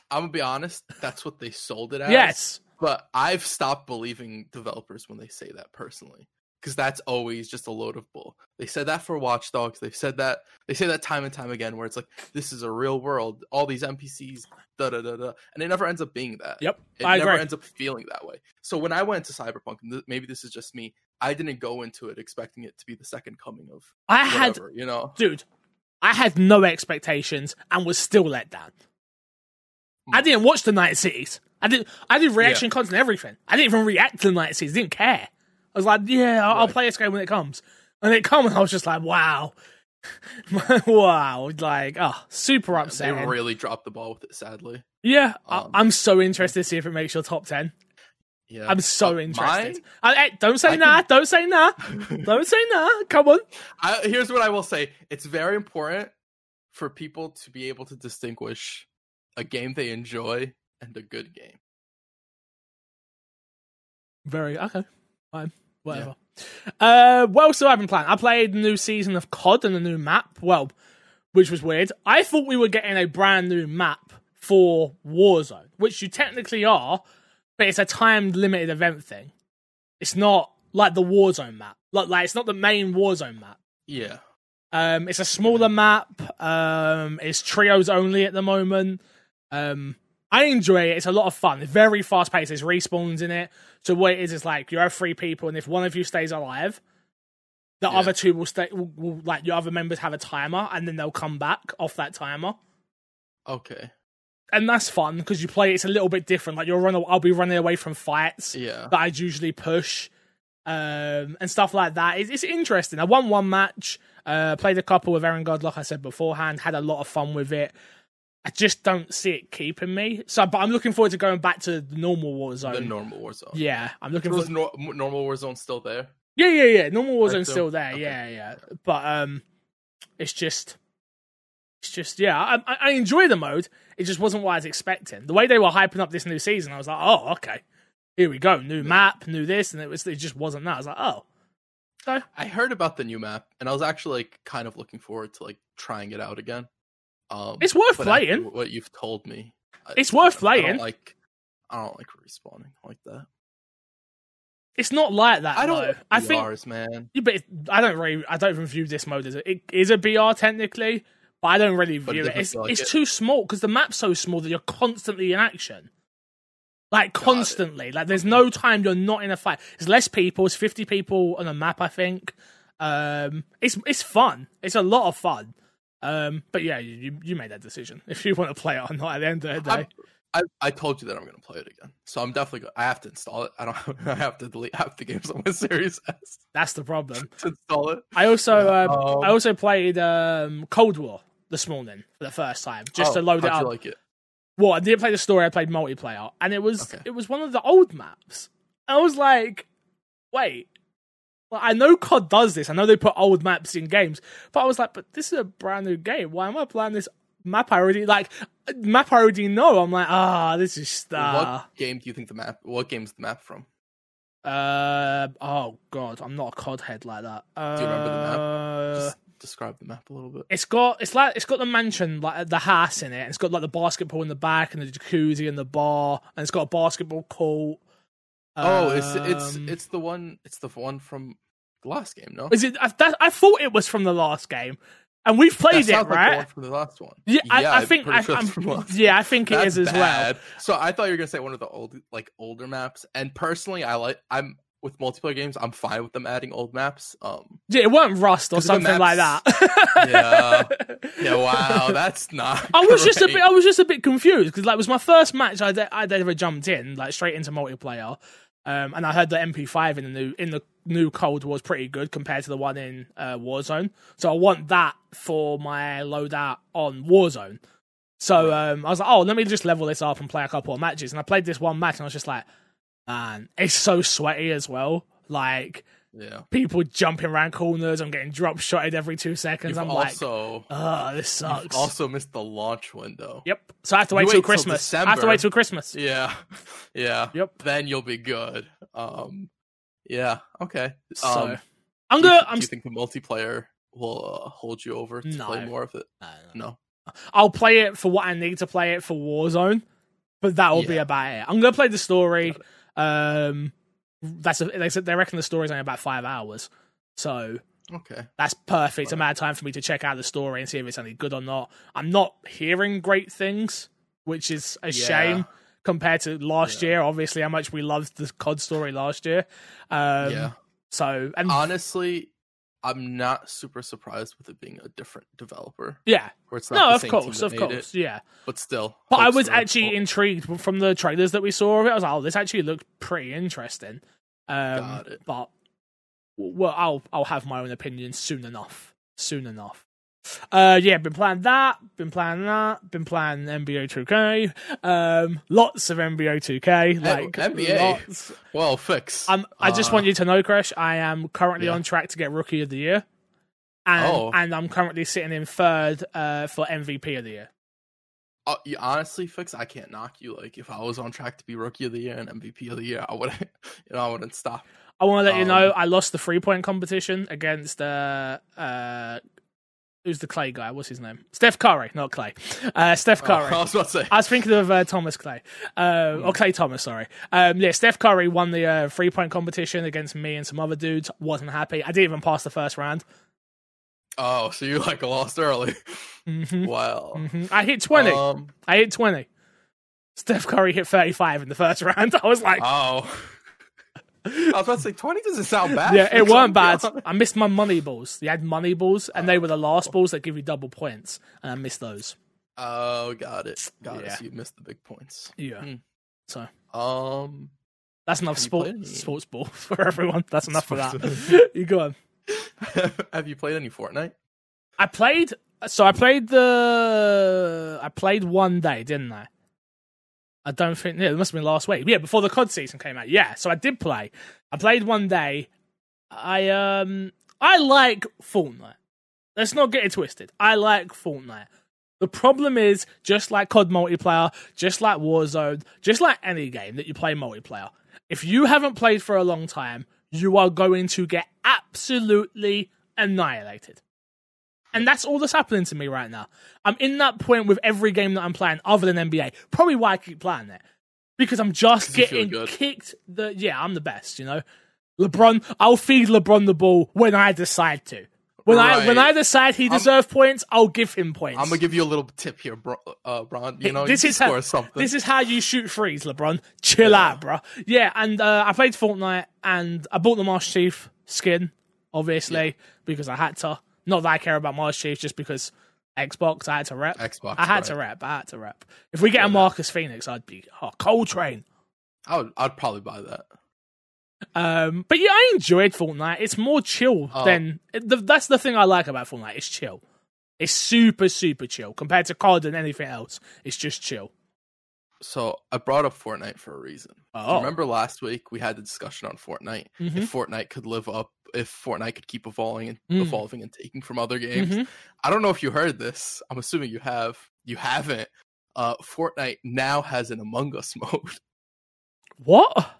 I'm gonna be honest. That's what they sold it as. Yes, but I've stopped believing developers when they say that personally, because that's always just a load of bull. They said that for Watch Dogs. They've said that. They say that time and time again, where it's like this is a real world. All these NPCs, da da da da, and it never ends up being that. yep, It I never agree. ends up feeling that way. So when I went to Cyberpunk, and th- maybe this is just me, I didn't go into it expecting it to be the second coming of I had, you know. dude, I had no expectations and was still let down. I mm. didn't watch the Night Cities. I did. I did reaction content, and everything. I didn't even react to the Night Cities. Didn't care. I was like, yeah, I'll, I'll play this game when it comes. And it come, and I was just like, wow, wow, like, oh, super upset. They really dropped the ball with it, sadly. yeah, Um, I, I'm so interested to see if it makes your top ten. Yeah, I'm so Uh, interested. mine- I, hey, don't say I nah. can- Don't say nah. don't say nah. Come on. I, here's what I will say: it's very important for people to be able to distinguish a game they enjoy and a good game. Very okay. Whatever. Uh, what else have I been playing? I played the new season of COD and the new map. Well, which was weird. I thought we were getting a brand new map for Warzone, which you technically are, but it's a timed limited event thing. It's not like the Warzone map. Like, like it's not the main Warzone map. Yeah. Um, it's a smaller map. Um, it's trios only at the moment. Um, I enjoy it. It's a lot of fun. It's very fast paced. There's respawns in it. So what it is is like you have three people, and if one of you stays alive, the Yeah. other two will stay. Will, will, like your other members have a timer, and then they'll come back off that timer, Okay. and that's fun because you play. It's a little bit different. Like you'll run. I'll be running away from fights Yeah. that I'd usually push, um, and stuff like that. It's, it's interesting. I won one match, uh, played a couple with Aaron God, like I said beforehand, had a lot of fun with it. I just don't see it keeping me. So, but I'm looking forward to going back to the normal Warzone. The normal Warzone. yeah, I'm looking Was for. nor- normal Warzone still there? Yeah, yeah, yeah. Normal Warzone's so- still there. okay. Yeah, yeah. But um, it's just, it's just yeah. I, I I enjoy the mode. It just wasn't what I was expecting. The way they were hyping up this new season, I was like, oh, okay, here we go, new map, new this, and it was it just wasn't that. I was like, oh, So, I heard about the new map, and I was actually like kind of looking forward to like trying it out again. Um, It's worth playing. What you've told me, I- It's worth I playing. like, I don't like respawning like that. it's not like that. I don't. though. I think, BRs, man. yeah, but I don't really, I don't even view this mode as a, it is a BR technically, but I don't really it view it. It's like it's it. too small because the map's so small that you're constantly in action. Like constantly, like there's no time you're not in a fight. There's less people. It's 50 people on a map, I think. Um, it's it's fun. It's a lot of fun. Um, but yeah, you you made that decision if you want to play it or not. At the end of the day, I, I told you that I'm going to play it again, so I'm definitely. Go- I have to install it. I don't. I have to delete half the games on my Series S that's the problem. to install it. I also Yeah, um, um, I also played um, Cold War this morning for the first time, just Oh, to load it up. You like it? Well, I didn't play the story. I played multiplayer, and it was Okay. it was one of the old maps. I was like, wait, well, I know COD does this. I know they put old maps in games, but I was like, but this is a brand new game. Why am I playing this map? I already like map. I already know. I'm like, ah, this is uh, what game do you think the map? What game's the map from? uh oh god, I'm not a COD head like that. Uh, Do you remember the map? Just describe the map a little bit. It's got it's like it's got the mansion like the house in it. And it's got like the basketball in the back and the jacuzzi and the bar, and it's got a basketball court. Oh, it's it's Um, it's the one. It's the one from the last game. No, Is it? I, that, I thought it was from the last game, and we've played it, like the right? one from the last one. yeah, I, I I'm think I, sure I'm, it's from last yeah, I think it That's is as well. So I thought you were gonna say one of the old, like older maps. And personally, I like. I'm with multiplayer games. I'm fine with them adding old maps. Um. Yeah, it weren't Rust or something like that. maps- Yeah. Wow. That's not. I was just a bit. I was just a bit confused because like it was my first match I'd, I'd ever jumped in like straight into multiplayer, um, and I heard the MP5 in the new in the new Cold War was pretty good compared to the one in uh, Warzone. So I want that for my loadout on Warzone. So um, I was like, oh, let me just level this up and play a couple of matches. And I played this one match, and I was just like, man, it's so sweaty as well. Like Yeah. people jumping around corners, I'm getting drop shotted every two seconds. You've I'm like, oh, this sucks. also missed the launch window. Yep. So I have to wait till wait till Christmas. I have to wait till Christmas. Yeah. Yeah. Yep. Then you'll be good. Um. Yeah. Okay. So Um, I'm do you, gonna. th- I'm. do you think the multiplayer will uh, hold you over to No. play more of it? No. I'll play it for what I need to play it for Warzone, but that will be about it. I'm gonna play the story. Um, that's a, they said they reckon the story's only about five hours, so Okay. that's perfect amount of time for me to check out the story and see if it's any good or not. I'm not hearing great things, which is a Yeah. shame compared to last Yeah. year. Obviously, how much we loved the COD story last year. Um, yeah. So and Honestly, I'm not super surprised with it being a different developer. yeah, Where it's not no, of course, of course, it, yeah. but still. But I was actually intrigued from the trailers that we saw of it. I was like, oh, this actually looked pretty interesting. Um, Got it. But well, I'll I'll have my own opinion soon enough. Soon enough. Uh, yeah, been playing that. Been playing that. Been playing NBA 2K. Um, lots of NBA 2K. Like NBA. lots. well, fix. Um, I just Uh, want you to know, Crash. I am currently yeah. on track to get Rookie of the Year. and Oh. and I'm currently sitting in third uh, for MVP of the year. Uh, you, honestly, fix. I can't knock you. Like if I was on track to be rookie of the year and MVP of the year, I wouldn't. You know, I wouldn't stop. I want to let you know Um, I lost the three point competition against uh, uh, who's the Klay guy? What's his name? Steph Curry, not Klay. Uh, Steph Oh, Curry. I was about to say. I was thinking of uh, Thomas Clay, uh, or Clay Thomas. Sorry. Um, yeah, Steph Curry won the uh, three point competition against me and some other dudes. Wasn't happy. I didn't even pass the first round. Oh, so you like lost early? hmm wow. hmm I hit twenty. Um, I hit twenty. Steph Curry hit thirty five in the first round. I was like, oh. I was about to say twenty doesn't sound bad. yeah, it weren't bad. I missed my money balls. You had money balls, and they were the last balls that give you double points, and I missed those. Oh, got it. Got Yeah. it. So you missed the big points. Yeah. Hmm. So Um, that's enough sport, sports ball for everyone. That's enough for that. you go on. have you played any Fortnite? I played. So I played the. I played one day, didn't I? I don't think. Yeah, it must have been last week. Yeah, before the COD season came out. Yeah, so I did play. I played one day. I um. I like Fortnite. Let's not get it twisted. I like Fortnite. The problem is, just like COD multiplayer, just like Warzone, just like any game that you play multiplayer, if you haven't played for a long time, you are going to get absolutely annihilated. And that's all that's happening to me right now. I'm in that point with every game that I'm playing, other than NBA. Probably why I keep playing it. Because I'm just getting kicked the yeah, I'm the best, you know. LeBron I'll feed LeBron the ball when I decide to. When I when I decide he deserves points, I'll give him points. I'm gonna give you a little tip here, bro, uh, Bron. You know, this you is score how, something. This is how you shoot threes, LeBron. Chill Yeah. out, bro. Yeah, and uh, I played Fortnite, and I bought the Master Chief skin, obviously, because I had to. Not that I care about Master Chief, just because Xbox, I had to rep. Xbox. I had right. to rep. I had to rep. If we get a Marcus Fenix, I'd be oh, Cole Train. I would. I'd probably buy that. Um, but yeah, I enjoyed Fortnite. It's more chill Oh. than the, that's the thing I like about Fortnite. It's chill. It's super super chill compared to COD and anything else. It's just chill. So I brought up Fortnite for a reason. Oh. Remember last week we had the discussion on Fortnite. Mhm. If Fortnite could live up, if Fortnite could keep evolving and Mm. evolving and taking from other games. Mhm. I don't know if you heard this. I'm assuming you have. You haven't. Uh, Fortnite now has an Among Us mode. What?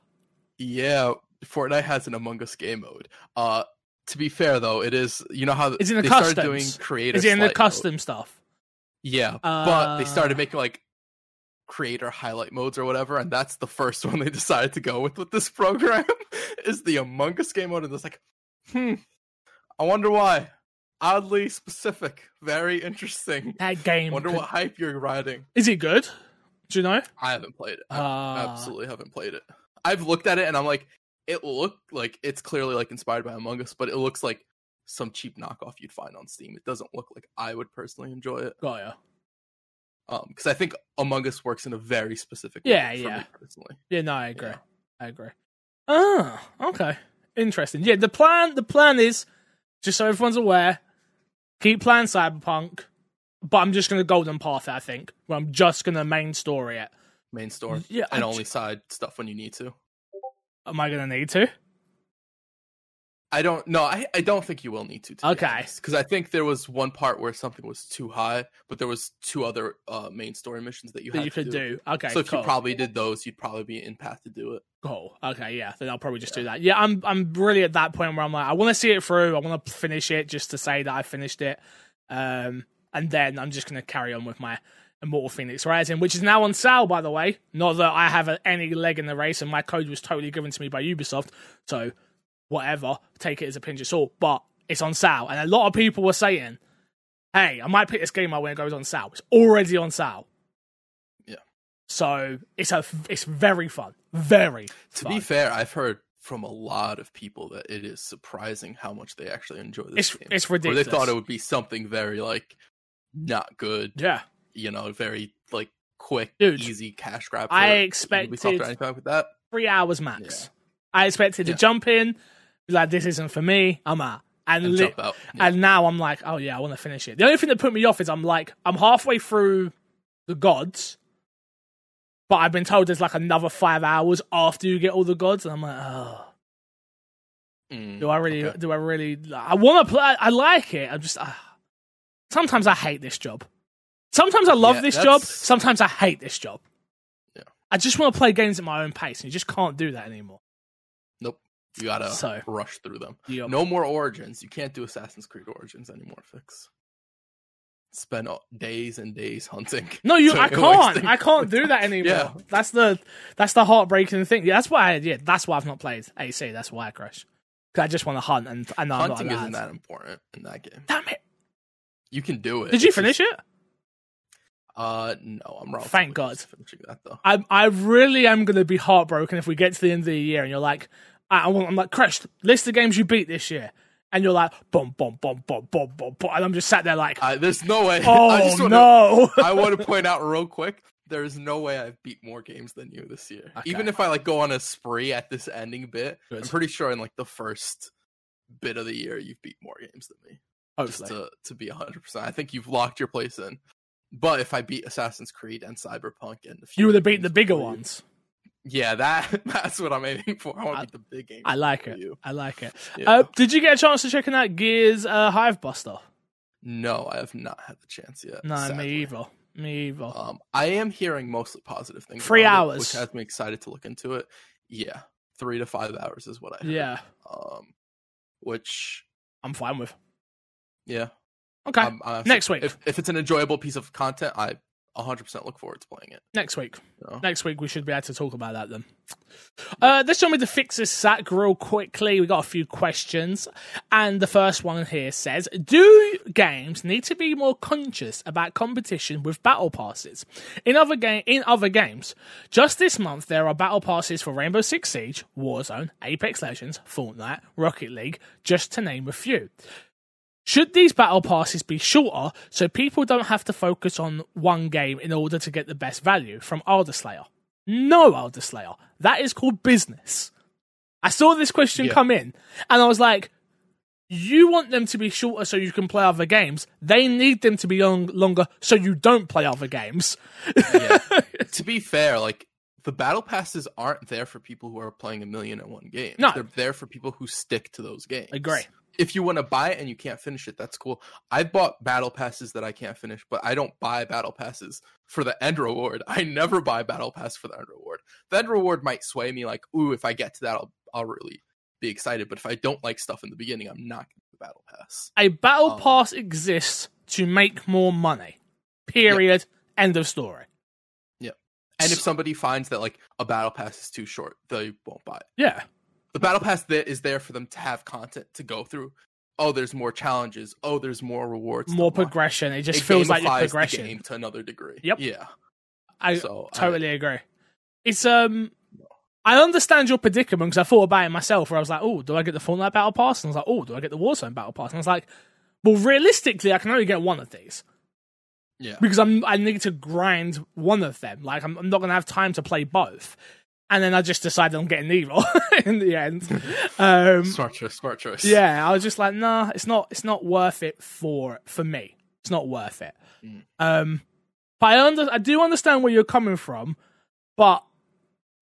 yeah, Fortnite has an Among Us game mode. Uh, to be fair though, it is. You know how Is it in the they started doing creator. Is it in the slide mode. custom stuff? Yeah, but they started Uh. making like creator highlight modes or whatever, and that's the first one they decided to go with with this program is the Among Us game mode, and it's like, hmm, I wonder why. Oddly specific, very interesting. That game. Wonder could- what hype you're riding. Is it good? Do you know? I haven't played it. I Uh, absolutely haven't played it. I've looked at it and I'm like, it looked like it's clearly like inspired by Among Us, but it looks like some cheap knockoff you'd find on Steam. It doesn't look like I would personally enjoy it. Oh yeah. Um, because I think Among Us works in a very specific Yeah, way for yeah. personally. Yeah, no, I agree. Yeah. I agree. Oh, okay. Interesting. Yeah, the plan the plan is just so everyone's aware, keep playing Cyberpunk, but I'm just gonna golden path it, I think. Where I'm just gonna main story it. Main story. Yeah, And I only side stuff when you need to. Am I gonna need to? I don't know. I, I don't think you will need to. Okay. Because I think there was one part where something was too high, but there was two other uh main story missions that you That had you to could do. do. Okay, so if cool. you probably did those, you'd probably be in path to do it. Cool. Okay, yeah. Then I'll probably just do that. Yeah, I'm I'm really at that point where I'm like, I want to see it through. I want to finish it just to say that I finished it. Um, and then I'm just gonna carry on with my Immortal Fenyx Rising, which is now on sale, by the way. Not that I have any leg in the race, and my code was totally given to me by Ubisoft. So whatever, take it as a pinch of salt. But it's on sale, and a lot of people were saying, "Hey, I might pick this game up when it goes on sale." It's already on sale. Yeah. So it's a it's very fun, very. To fun. be fair, I've heard from a lot of people that it is surprising how much they actually enjoy this It's game. it's Or they thought it would be something very like not good, yeah, you know, very like quick, Dude, easy cash grab. I expected- Ubisoft or anything like that. three hours max. Yeah. I expected to jump in, like, "This isn't for me." I'm out, and And li-. Yeah. and now I'm like, "Oh yeah, I want to finish it." The only thing that put me off is I'm like, I'm halfway through the gods, but I've been told there's like another five hours after you get all the gods, and I'm like, "Oh." Mm, Do I really? okay. Do I really? I want to play. I like it. I'm just. Uh, sometimes I hate this job. Sometimes I love Yeah, this job. Sometimes I hate this job. Yeah. I just want to play games at my own pace, and you just can't do that anymore. You gotta So- rush through them. You No more Origins. You can't do Assassin's Creed Origins anymore. Fix. Spend days and days hunting. No, you. I can't. I can't do that anymore. Yeah. That's the. That's the heartbreaking thing. Yeah, that's why. I, yeah, that's why I've not played AC. That's why I crash. 'Cause I just want to hunt, and I know I'm Hunting not isn't that important in that game. Damn it! You can do it. Did you finish just- it? Uh, no, I'm wrong. Thank God. Finishing that though. I I really am going to be heartbroken if we get to the end of the year and you're like, I, I want, I'm like, Crash, list the games you beat this year, and you're like, boom, boom, boom, boom, boom, boom, boom, and I'm just sat there like, Uh, there's no way. I oh just wanna, no. I want to point out real quick. There's no way I've beat more games than you this year. Okay. Even if I like go on a spree at this ending bit, Good. I'm pretty sure in like the first bit of the year you've beat more games than me. Just Hopefully. to to be 100. percent I think you've locked your place in. But if I beat Assassin's Creed and Cyberpunk and a few You would have other beaten the bigger before you- ones. Yeah, that that's what I'm aiming for. I want I- to beat the big game. I like it. You. I like it. Yeah. Uh, did you get a chance to check out Gears uh, Hivebuster? no, I have not had the chance yet. No, sadly. me either. Me either. Um, I am hearing mostly positive things. Three about it, hours. which has me excited to look into it. Yeah, three to five hours is what I heard. yeah, Um, which I'm fine with. yeah. Okay, I'm- I'm- Next week. if if it's an enjoyable piece of content, I 100 percent look forward to playing it. next week. know? Next week we should be able to talk about that then. Uh, let's jump into Fix's Sack real quickly. We got a few questions, and the first one here says: Do games need to be more conscious about competition with battle passes? In other game, in other games, just this month there are battle passes for Rainbow Six Siege, Warzone, Apex Legends, Fortnite, Rocket League, just to name a few. Should these battle passes be shorter so people don't have to focus on one game in order to get the best value? From Alderslayer. No, Alderslayer. That is called business. I saw this question Yeah. come in and I was like, you want them to be shorter so you can play other games. They need them to be long- longer so you don't play other games. Yeah. to be fair, like the battle passes aren't there for people who are playing a million and one games. No. they're there for people who stick to those games. Agree. If you want to buy it and you can't finish it, that's cool. I bought battle passes that I can't finish, but I don't buy battle passes for the end reward. I never buy battle pass for the end reward. The end reward might sway me like, ooh, if I get to that, I'll I'll really be excited. But if I don't like stuff in the beginning, I'm not going to battle pass. A battle Um, pass exists to make more money. Period. End of story. Yeah. And if somebody finds that like a battle pass is too short, they won't buy it. Yeah. The battle pass that is there for them to have content to go through. Oh, there's more challenges. Oh, there's more rewards. More progression. It just It feels like your gamifies the progression. game to another degree. Yep. Yeah. I so I- totally agree. It's um, I understand your predicament because I thought about it myself. Where I was like, oh, do I get the Fortnite Battle Pass? And I was like, oh, do I get the Warzone Battle Pass? And I was like, well, realistically, I can only get one of these yeah. because I'm I need to grind one of them. Like I'm, I'm not gonna have time to play both. And then I just decided I'm getting evil in the end. Um, Smart choice. Smart choice. yeah, I was just like, nah, it's not it's not worth it for for me. It's not worth it. Mm. Um but I under I do understand where you're coming from, but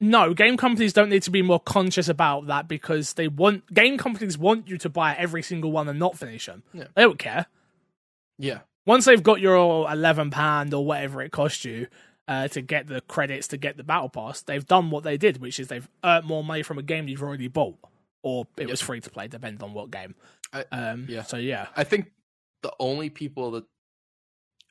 no, game companies don't need to be more conscious about that because they want game companies want you to buy every single one and not finish them. Yeah. They don't care. Yeah. Once they've got your eleven pound or whatever it cost you uh, to get the credits to get the battle pass, they've done what they did, which is they've earned more money from a game you've already bought, or it was free to play, depending on what game. I- um, yeah. So yeah, I think the only people that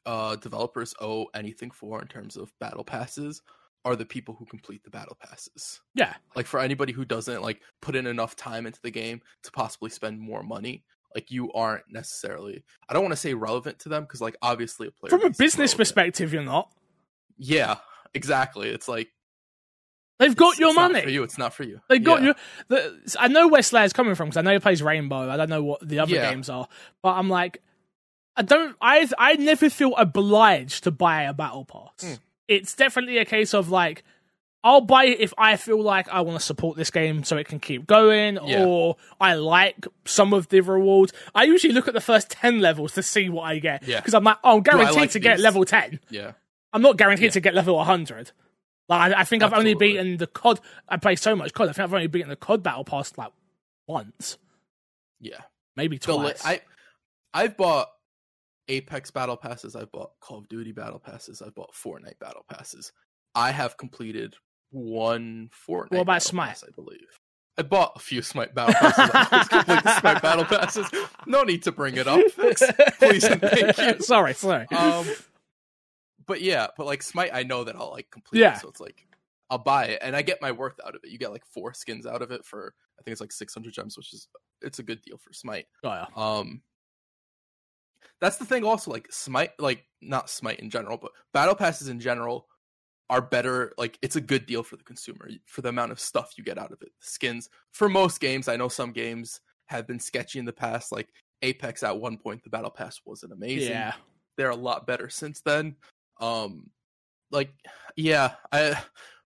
uh developers owe anything for in terms of battle passes are the people who complete the battle passes. yeah, Like for anybody who doesn't like put in enough time into the game to possibly spend more money, like you aren't necessarily I don't want to say relevant to them because like obviously a player from a business relevant. perspective, you're not. Yeah, exactly. It's like They've got it's- your it's money. for you. It's not for you. They got Yeah. you. The, I know where Slayer's coming from because I know he plays Rainbow. I don't know what the other Yeah. games are, but I'm like, I don't. I I never feel obliged to buy a battle pass. Hmm. It's definitely a case of like, I'll buy it if I feel like I want to support this game so it can keep going, Yeah. or I like some of the rewards. I usually look at the first ten levels to see what I get Yeah. because I'm like, oh, I'm guaranteed like to get level ten. Yeah. I'm not guaranteed Yeah. to get level 100. Like I, I think I've only beaten the COD. I play so much COD. I think I've only beaten the COD battle pass like once. Yeah, maybe The twice. I I've bought Apex battle passes. I've bought Call of Duty battle passes. I've bought Fortnite battle passes. I have completed one Fortnite. What about Smite? Pass, I believe. I bought a few Smite battle passes. Complete the Smite battle passes. No need to bring it up. Please and thank you. sorry, sorry. Um, but yeah, but like Smite, I know that I'll like complete. Yeah. it, so it's like I'll buy it and I get my worth out of it. You get like four skins out of it for I think it's like six hundred gems, which is it's a good deal for Smite. Oh, yeah. Um, that's the thing. Also, like Smite, like not Smite in general, but battle passes in general are better. Like it's a good deal for the consumer for the amount of stuff you get out of it. Skins for most games. I know some games have been sketchy in the past. Like Apex, at one point, the battle pass wasn't amazing. Yeah. They're a lot better since then. Um, like yeah, I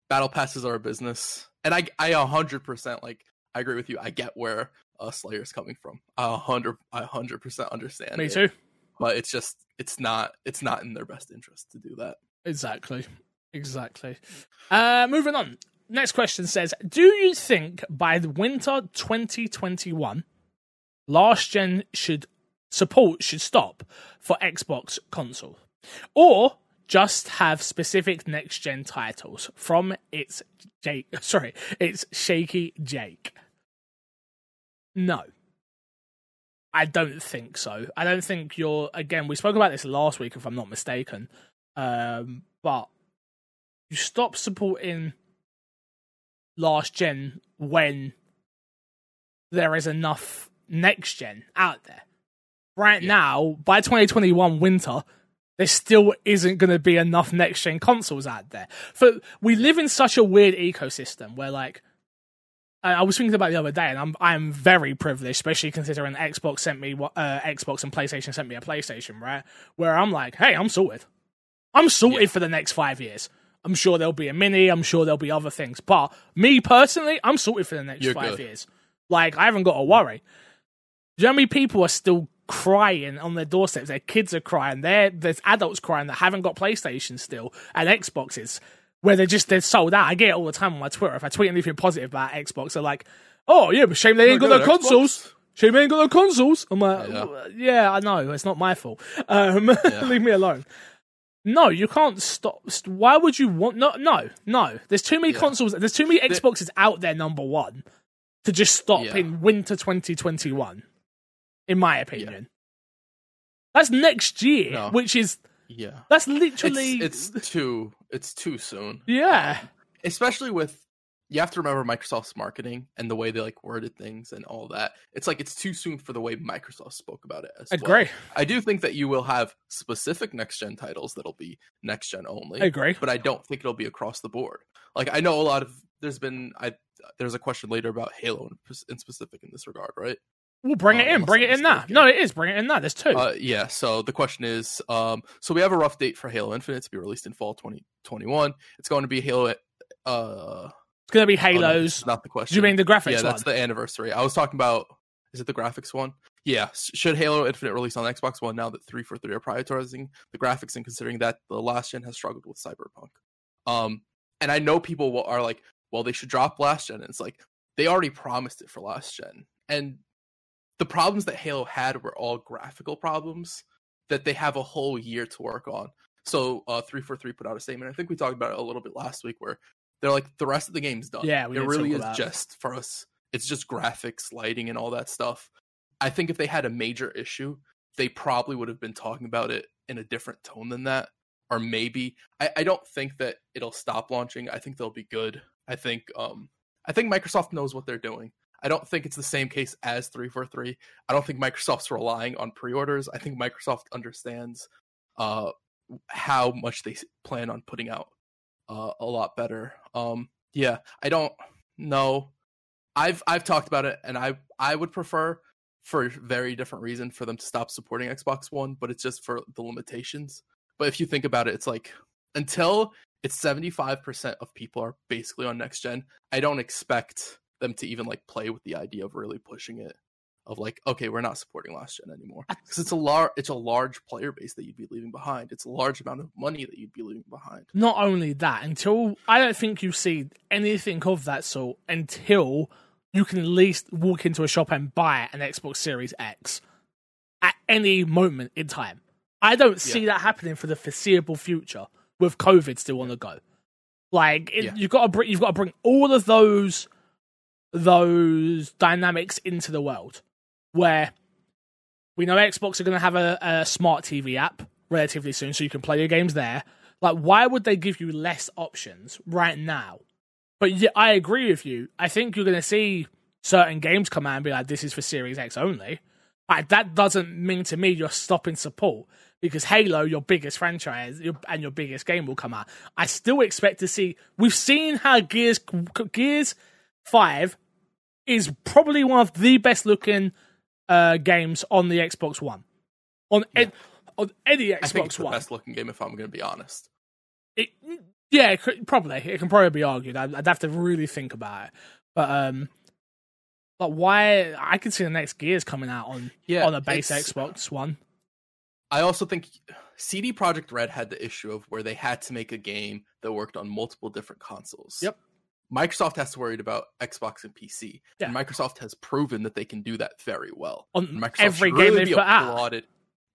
battle passes are a business, and I I a hundred percent like I agree with you. I get where uh, Slayer's coming from. A hundred, I hundred percent understand. Me it, too. But it's just, it's not, it's not in their best interest to do that. Exactly. Exactly. Uh, moving on. Next question says Do you think by the winter 2021, last gen should support should stop for Xbox console? Or just have specific next gen titles from its Jake sorry, it's shaky Jake. No. I don't think so. I don't think you're again, we spoke about this last week if I'm not mistaken. Um, but you stop supporting last gen when there is enough next gen out there. Right Yeah. now, by 2021 winter, there still isn't going to be enough next gen consoles out there. For we live in such a weird ecosystem where like I was thinking about the other day, and I'm I'm very privileged, especially considering Xbox sent me what uh, Xbox and PlayStation sent me a PlayStation, right? Where I'm like, hey, I'm sorted. I'm sorted Yeah. for the next five years. I'm sure there'll be a mini. I'm sure there'll be other things, but me personally, I'm sorted for the next You're five good. years. Like I haven't got to worry. Do you know how many people are still crying on their doorsteps? Their kids are crying. There, there's adults crying that haven't got PlayStation still and Xboxes where they're just they're sold out. I get it all the time on my Twitter. If I tweet anything positive about Xbox, they're like, "Oh yeah, but shame they ain't got no Good, consoles. Xbox. Shame they ain't got no consoles." I'm like, Yeah. "Well, "Yeah, I know. It's not my fault. Um, Yeah. leave me alone." No, you can't stop. Why would you want? No, no, no. There's too many Yeah. consoles. There's too many Xboxes out there. Number one, to just stop in winter 2021, in my opinion. That's next year, No. which is Yeah. that's literally It's, it's too, it's too soon. yeah. Um, especially with you have to remember Microsoft's marketing and the way they like worded things and all that. It's like it's too soon for the way Microsoft spoke about it as I well. agree. I do think that you will have specific next gen titles that'll be next gen only. I agree. but I don't think it'll be across the board. Like I know a lot of there's been I there's a question later about Halo in, in specific in this regard, right? We'll bring it in. Bring it in now. No, it is. Bring it in now. There's two. Uh, yeah. So the question is, um, so we have a rough date for Halo Infinite to be released in fall 2021. It's going to be Halo. Uh, it's gonna be oh, no, Halos. not the question. Do you mean the graphics yeah, one? that's the anniversary. I was talking about. Is it the graphics one? Yeah. Should Halo Infinite release on Xbox One now that 343 are prioritizing the graphics and considering that the last gen has struggled with Cyberpunk? Um, and I know people will- are like, well, they should drop last gen. And it's like they already promised it for last gen, and the problems that Halo had were all graphical problems that they have a whole year to work on. So uh, 343 put out a statement. I think we talked about it a little bit last week, where they're like, the rest of the game's done. Yeah, we it really is just for us. It's just graphics, lighting, and all that stuff. I think if they had a major issue, they probably would have been talking about it in a different tone than that. Or maybe I, I don't think that it'll stop launching. I think they'll be good. I think um I think Microsoft knows what they're doing. I don't think it's the same case as 343. I don't think Microsoft's relying on pre-orders. I think Microsoft understands uh how much they plan on putting out uh, a lot better. Um yeah, I don't know. I've I've talked about it and I I would prefer for a very different reason for them to stop supporting Xbox One, but it's just for the limitations. But if you think about it, it's like until it's 75% of people are basically on next gen, I don't expect them to even like play with the idea of really pushing it of like okay, we're not supporting last gen anymore. Cuz it's a large it's a large player base that you'd be leaving behind. It's a large amount of money that you'd be leaving behind. Not only that, until I don't think you see anything of that sort until you can at least walk into a shop and buy an Xbox Series X at any moment in time. I don't see that happening for the foreseeable future with COVID still on the go. Like it, Yeah. you've got to bring you've got to bring all of those those dynamics into the world where we know Xbox are going to have a, a smart TV app relatively soon, so you can play your games there. Like, why would they give you less options right now? But yeah, I agree with you. I think you're going to see certain games come out and be like, "This is for Series X only." Like, that doesn't mean to me you're stopping support because Halo, your biggest franchise your, and your biggest game, will come out. I still expect to see. We've seen how Gears Gears Five is probably one of the best looking uh, games on the Xbox One. On ed- on any I think it's Xbox the One, best looking game if I'm going to be honest. it, yeah, it could, probably it can probably be argued. I'd, I'd have to really think about it, but um, but why? I could see the next Gears coming out on Yeah, on a base Xbox One. I also think CD Projekt Red had the issue of where they had to make a game that worked on multiple different consoles. Yep. Microsoft has to worry about Xbox and PC. Yeah. And Microsoft has proven that they can do that very well. On Microsoft every game really they've be put out. applauded.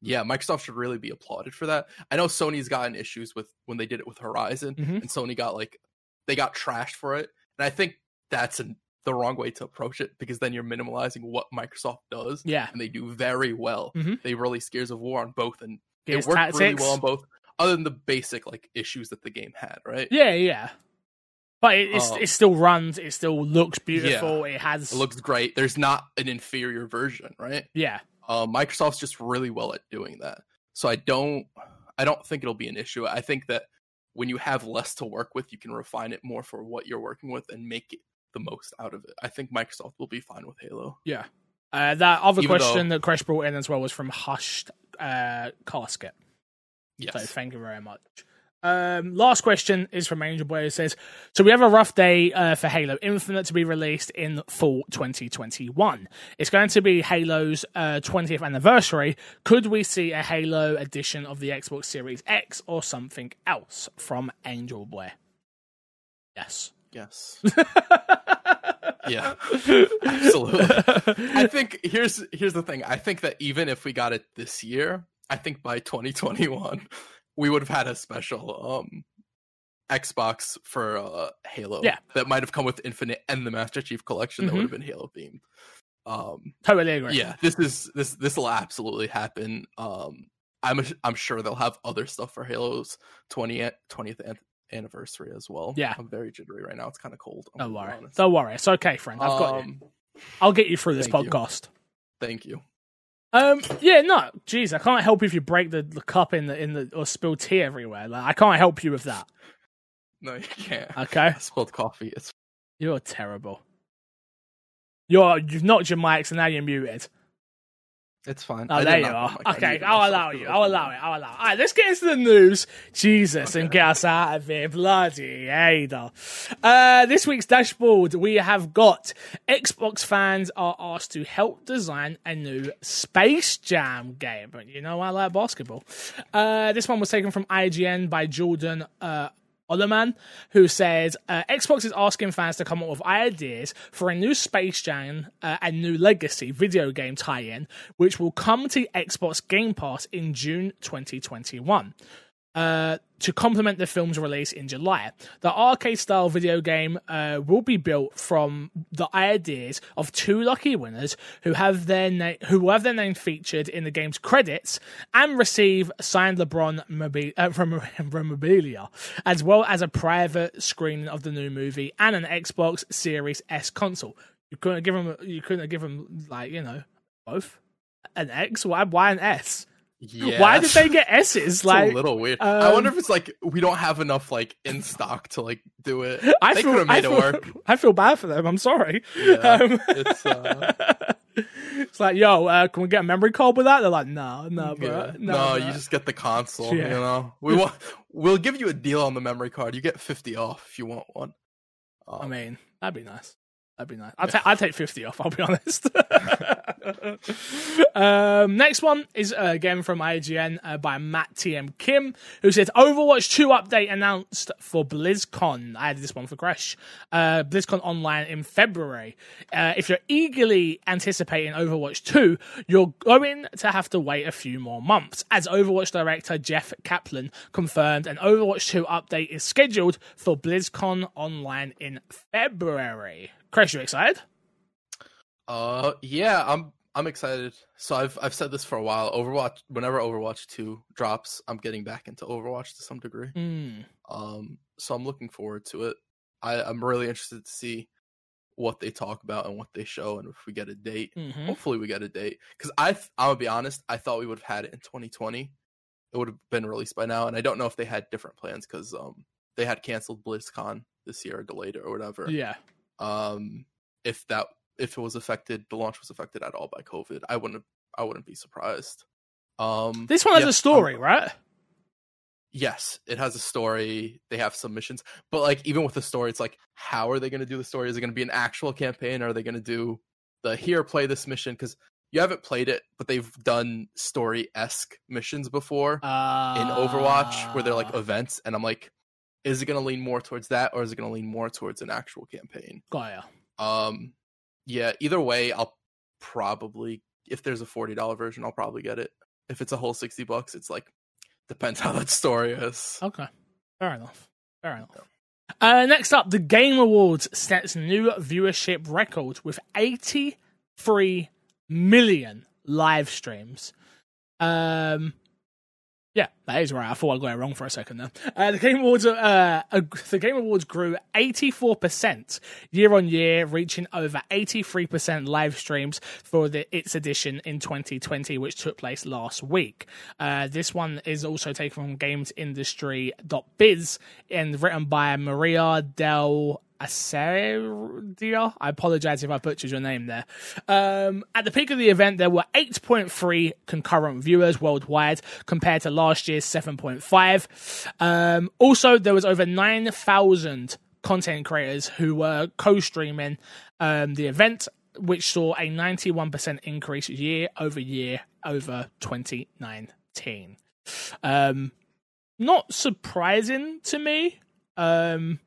Yeah, Microsoft should really be applauded for that. I know Sony's gotten issues with when they did it with Horizon, Mhm. and Sony got like they got trashed for it. And I think that's an, the wrong way to approach it because then you're minimalizing what Microsoft does, Yeah, and they do very well. Mhm. They released Gears of War on both, and Gears it worked Tactics. really well on both. Other than the basic like issues that the game had, right? Yeah, yeah. But it, Um, it still runs. It still looks beautiful. It has. It looks great. There's not an inferior version, right? Yeah, Uh, Microsoft's just really well at doing that. So I don't, I don't think it'll be an issue. I think that when you have less to work with, you can refine it more for what you're working with and make it the most out of it. I think Microsoft will be fine with Halo. yeah. Uh, that other Even question that Crash brought in as well was from Hushed uh, Casket. Yes. So thank you very much. Um, last question is from Angel Boy who says, So we have a rough day uh, for Halo Infinite to be released in fall 2021. It's going to be Halo's uh, 20th anniversary. Could we see a Halo edition of the Xbox Series X or something else from Angel Boy? Yes. Yes. yeah. Absolutely. I think here's here's the thing. I think that even if we got it this year, I think by 2021 we would have had a special um Xbox for uh Halo. Yeah. That might have come with Infinite and the Master Chief collection that Mhm. would have been Halo themed. Um Totally agree. yeah, this is this this will absolutely happen. Um I'm I'm sure they'll have other stuff for Halo's 20th 20th anniversary as well. Yeah. I'm very jittery right now. It's kind of cold. I'm Don't worry. Don't worry. It's okay, friend. I've got you. Um, I'll get you through this thank you. podcast. Thank you. Um, yeah, no, jeez, I can't help you if you break the, the cup in the in the or spill tea everywhere. Like, I can't help you with that. No, you can't. Okay, I spilled coffee. It's you're terrible. You're you've knocked your mics and now you're muted. It's fine. Oh, I there you are. my mic. I Okay, I'll allow you. I'll allow it. I'll allow it. All right, let's get into the news. Jesus, and get us out of here. Bloody Ada. Uh, this week's dashboard, we have got Xbox fans are asked to help design a new Space Jam game. But you know, I like basketball. Uh, this one was taken from IGN by Jordan. Uh, Oloman, who says uh, Xbox is asking fans to come up with ideas for a new Space Jam uh, and new Legacy video game tie-in, which will come to Xbox Game Pass in June 2021. Uh, to complement the film's release in July, the arcade-style video game uh, will be built from the ideas of two lucky winners who have their na- who have their name featured in the game's credits and receive signed LeBron mobi- uh, memorabilia, as well as a private screening of the new movie and an Xbox Series S console. You couldn't give them. You couldn't give them like you know both an X. Why? Why an S? Yeah, Why did they get S's? It's Like a little weird. I um, wonder if it's like we don't have enough like in stock to like do it. I they feel, could have I made feel, it work. I feel bad for them. I'm sorry. Yeah, Um, it's, uh, it's like, yo, uh, can we get a memory card with that? They're like, no, no, bro. Yeah. No, No, bro. you just get the console. Yeah. You know, we want we'll give you a deal on the memory card. You get fifty off if you want one. I Um, mean, that'd be nice. That'd be nice. I'd, ta- I'd take 50 off, I'll be honest. um, next one is uh, again from IGN uh, by Matt TM Kim, who says Overwatch 2 update announced for BlizzCon. I had this one for Crash. Uh, BlizzCon Online in February. Uh, if you're eagerly anticipating Overwatch 2, you're going to have to wait a few more months, as Overwatch director Jeff Kaplan confirmed an Overwatch 2 update is scheduled for BlizzCon Online in February. Chris, you excited? Uh, yeah, I'm I'm excited. So I've I've said this for a while. Overwatch, whenever Overwatch two drops, I'm getting back into Overwatch to some degree. Mm. Um, so I'm looking forward to it. I I'm really interested to see what they talk about and what they show, and if we get a date. hmm Hopefully, we get a date. Because I th- gonna be honest, I thought we would have had it in 2020. It would have been released by now, and I don't know if they had different plans because um they had canceled BlizzCon this year, or delayed it, or whatever Yeah. Um if that if it was affected the launch was affected at all by covid i wouldn't i wouldn't be surprised. Um This one has yeah, a story, um, right? yes it has a story. They have submissions but like even with the story it's like how are they going to do the story? Is it going to be an actual campaign? Or are they going to do the here play this mission because you haven't played it but they've done story-esque missions before Uh, in overwatch where they're like events and i'm like is it going to lean more towards that or is it going to lean more towards an actual campaign got yeah. Um, yeah. Either way, I'll probably if there's a forty dollar version, I'll probably get it. If it's a whole sixty bucks, it's like depends how that story is. Okay, fair enough. Fair enough. Uh, next up, the Game Awards sets new viewership record with 83 million live streams. Um, yeah, that is right. I thought I got it wrong for a second there. Uh, the Game Awards, uh, uh, the Game Awards grew 84% year on year, reaching over 83% live streams for the its edition in 2020, which took place last week. Uh, this one is also taken from GamesIndustry.biz and written by Maria Del Aceria. I apologize if I butchered your name there. Um, at the peak of the event, there were 8.3 concurrent viewers worldwide compared to last year's 7.5. Um, also, there was over 9,000 content creators who were co-streaming um, the event, which saw a 91% increase year over year over 2019. Um, not surprising to me. Um,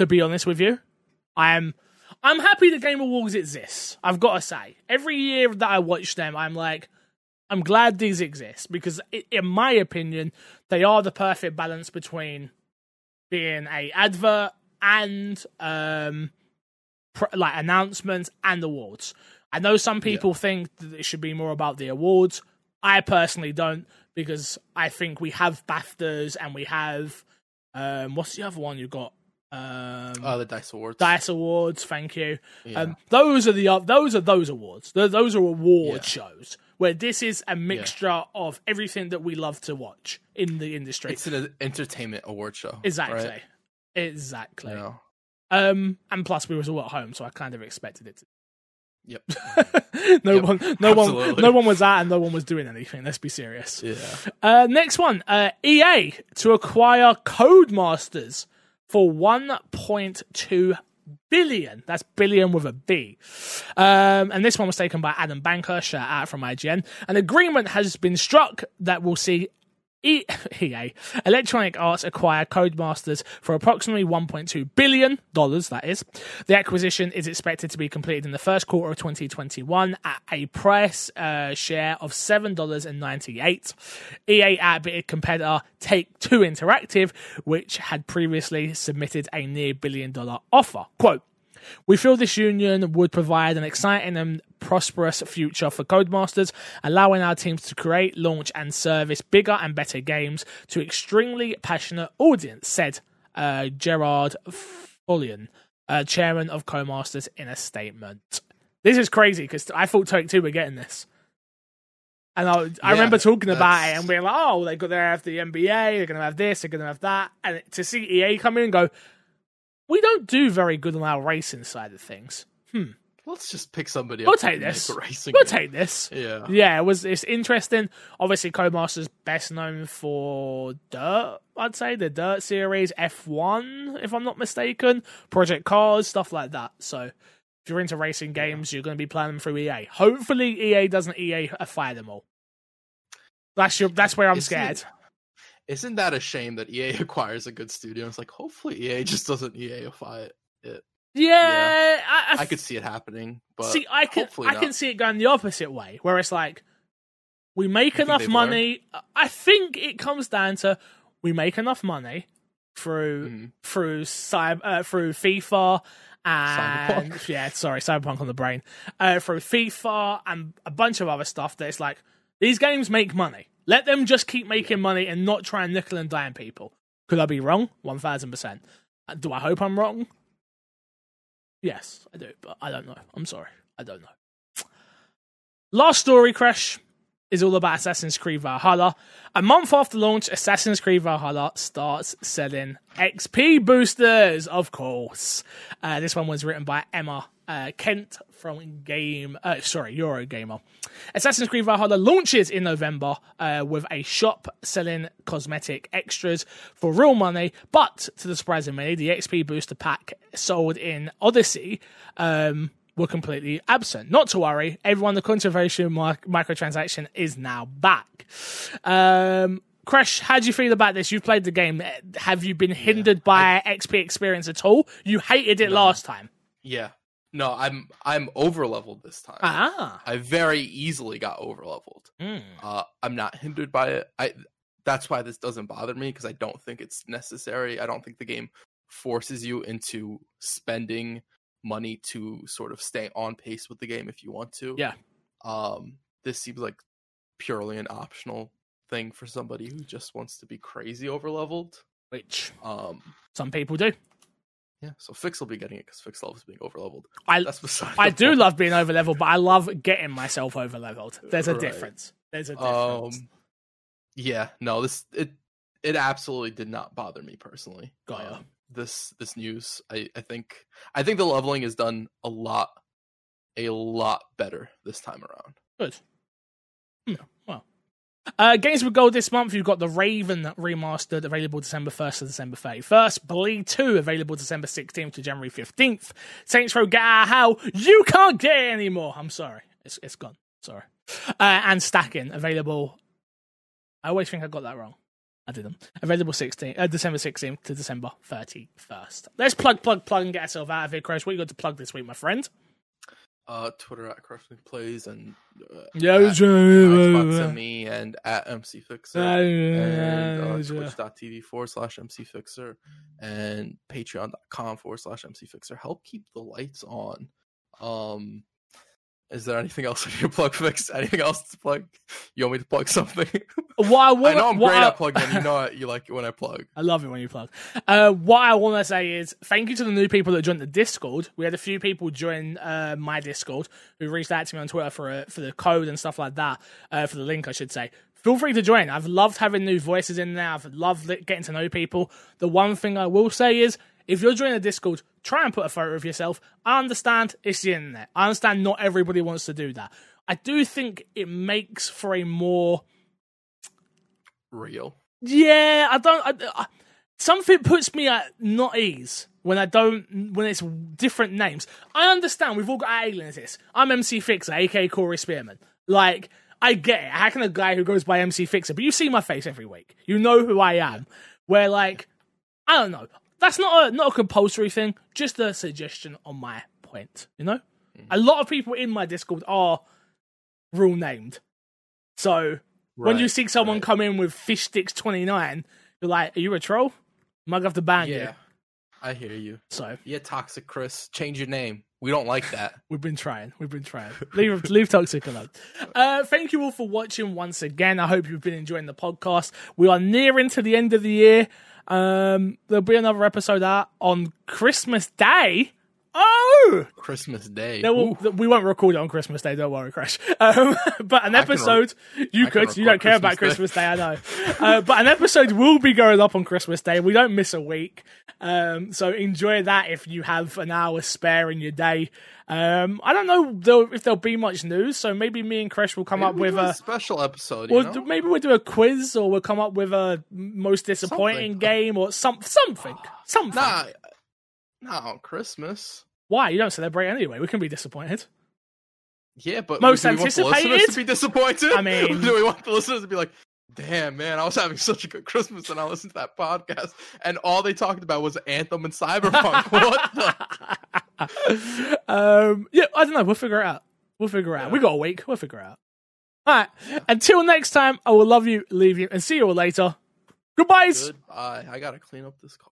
to be honest with you. I am I'm happy the Game Awards exists. I've got to say. Every year that I watch them, I'm like I'm glad these exist because in my opinion, they are the perfect balance between being a advert and um pr- like announcements and awards. I know some people think that it should be more about the awards. I personally don't because I think we have BAFTAs and we have um what's the other one you got? Um Uh, the Dice Awards. Dice Awards, thank you. Yeah. Um, those are the uh, those are those awards. Th- Those are award Yeah. shows where this is a mixture of everything that we love to watch in the industry. it's an entertainment award show. exactly, Right? exactly. Know? Um, and plus we was all at home, so I kind of expected it. Yep. no Yep, one, no one, no one was out, and no one was doing anything. Let's be serious. yeah. Uh, next one, uh, EA to acquire Codemasters for 1.2 billion. That's billion with a B. Um, and this one was taken by Adam Banker, shout out from IGN. An agreement has been struck that will see EA, Electronic Arts acquire Codemasters for approximately 1.2 billion dollars. That is, the acquisition is expected to be completed in the first quarter of 2021 at a price uh, share of seven dollars and 98. EA outbid competitor Take Two Interactive, which had previously submitted a near billion dollar offer. Quote. We feel this union would provide an exciting and prosperous future for Codemasters, allowing our teams to create, launch, and service bigger and better games to extremely passionate audience, said uh, Gerard Follian, uh, chairman of Codemasters, in a statement. This is crazy because I thought Take Two were getting this. And I, I Yeah, remember talking about it and being like, oh, they're going to have the NBA, they're going to have this, they're going to have that. And to see EA come in and go, we don't do very good on our racing side of things. Hmm. let's just pick somebody. We'll up take this. Racing we'll game. take this. Yeah. Yeah, it was. It's interesting. Obviously, Codemasters best known for Dirt. I'd say the Dirt series, F one, if I'm not mistaken, Project Cars, stuff like that. So, if you're into racing games, you're going to be playing them through EA. Hopefully, EA doesn't EA fire them all. That's your. That's where I'm Isn't scared. it- Isn't that a shame that EA acquires a good studio? It's like hopefully EA just doesn't EAify it. Yeah, I, I, I could see it happening, but see. I can. I can see it going the opposite way, where it's like we make think enough money. I think it comes down to we make enough money through Mhm. through cyber uh, through FIFA and Cyberpunk. yeah, sorry, Cyberpunk on the brain. Uh, through FIFA and a bunch of other stuff that it's like these games make money. Let them just keep making money and not try and nickel and dime people. Could I be wrong? One thousand percent. Uh, Do I hope I'm wrong? Yes, I do, but I don't know. I'm sorry, I don't know. Last story, Crash, is all about Assassin's Creed Valhalla. A month after launch, Assassin's Creed Valhalla starts selling XP boosters, of course. Uh, this one was written by Emma uh, Kent from Game, uh, sorry, Eurogamer. Assassin's Creed Valhalla launches in November uh, with a shop selling cosmetic extras for real money, but to the surprise of many, the XP booster pack sold in Odyssey um, were completely absent. Not to worry, everyone, the controversial mic- microtransaction is now back. Um, Crash, how do you feel about this? You've played the game. Have you been hindered by XP experience at all? You hated it last time. yeah, no, I'm I'm over leveled this time. Ah. I very easily got over leveled. Mm. Uh, I'm not hindered by it. I that's why this doesn't bother me because I don't think it's necessary. I don't think the game forces you into spending money to sort of stay on pace with the game if you want to. Yeah. Um, this seems like purely an optional thing for somebody who just wants to be crazy over leveled. Which Um, some people do. Yeah. So Fix will be getting it because Fix loves being over leveled. I That's beside. I do point. love being over leveled, but I love getting myself over leveled. There's a Right. difference. There's a difference. Um, yeah, no, this it it absolutely did not bother me personally. Got. Um, this this news, I I think I think the leveling is done a lot a lot better this time around. Good. Hmm, Well. Uh, games with gold this month. You've got the Raven remastered, available December 1st to December 31st. Bleed 2, available December 16th to January 15th. Saints Row Get Out you can't get it anymore. I'm sorry. It's, it's gone. Sorry. Uh, and Stacking, available. I always think I got that wrong. I didn't. Available 16, uh, December 16th to December 31st. Let's plug, plug, plug, and get ourselves out of here, Chris. What you got to plug this week, my friend? Uh, Twitter at Crushing Plays and uh, Yeah, at Xbox and me and at MC Fixer and Uh, twitch.tv forward slash MC Fixer and patreon.com forward slash MC Fixer. Help keep the lights on. Um, is there anything else I need to plug? Fix anything else to plug? You want me to plug something? What I, I know I'm great I, at plugging. You know you like it when I plug. I love it when you plug. Uh, what I want to say is thank you to the new people that joined the Discord. We had a few people join uh, my Discord who reached out to me on Twitter for a, for the code and stuff like that, uh, for the link, I should say. Feel free to join. I've loved having new voices in there. I've loved getting to know people. The one thing I will say is if you're joining the Discord, try and put a photo of yourself. I understand it's the internet. I understand not everybody wants to do that. I do think it makes for a more Real. yeah, I don't. I, I, something puts me at not ease when I don't when it's different names. I understand we've all got aliens. This I'm MC Fixer, aka Corey Spearman. Like I get it. How can a guy who goes by MC Fixer, but you see my face every week, you know who I am. Where like I don't know. That's not a not a compulsory thing. Just a suggestion on my point. You know, a lot of people in my Discord are rule named. So when you see someone right. come in with fish sticks 29 you're like are you a troll am i gonna have to ban you Yeah, I hear you. so Yeah, toxic Chris, change your name. We don't like that. we've been trying we've been trying leave leave toxic alone uh thank you all for watching once again i hope you've been enjoying the podcast we are nearing to the end of the year um there'll be another episode out on christmas day Oh, Christmas Day. no, we'll, we won't record it on Christmas Day. Don't worry, Crash. Um, but an can re- episode you I could. You don't care about Christmas Christmas Day, I know. Uh, but an episode will be going up on Christmas Day. We don't miss a week, um, so enjoy that if you have an hour spare in your day. Um, I don't know if there'll be much news, so maybe me and Crash will come Maybe up with do a. special episode. Well, maybe we'll do a quiz, or we'll come up with a most disappointing Something. game, or some something, something. Nah, nah, Christmas. Why you don't celebrate anyway? We can be disappointed. Yeah, but Most do we want the listeners anticipated? to be disappointed? I mean- do we want the listeners to be like, "Damn, man, I was having such a good Christmas and I listened to that podcast, and all they talked about was Anthem and Cyberpunk." what the? um, yeah, I don't know. We'll figure it out. We'll figure it out. Yeah. We got a week. We'll figure it out. All right. Until next time, I will love you, leave you, and see you all later. Goodbyes. Goodbye. I gotta clean up this car.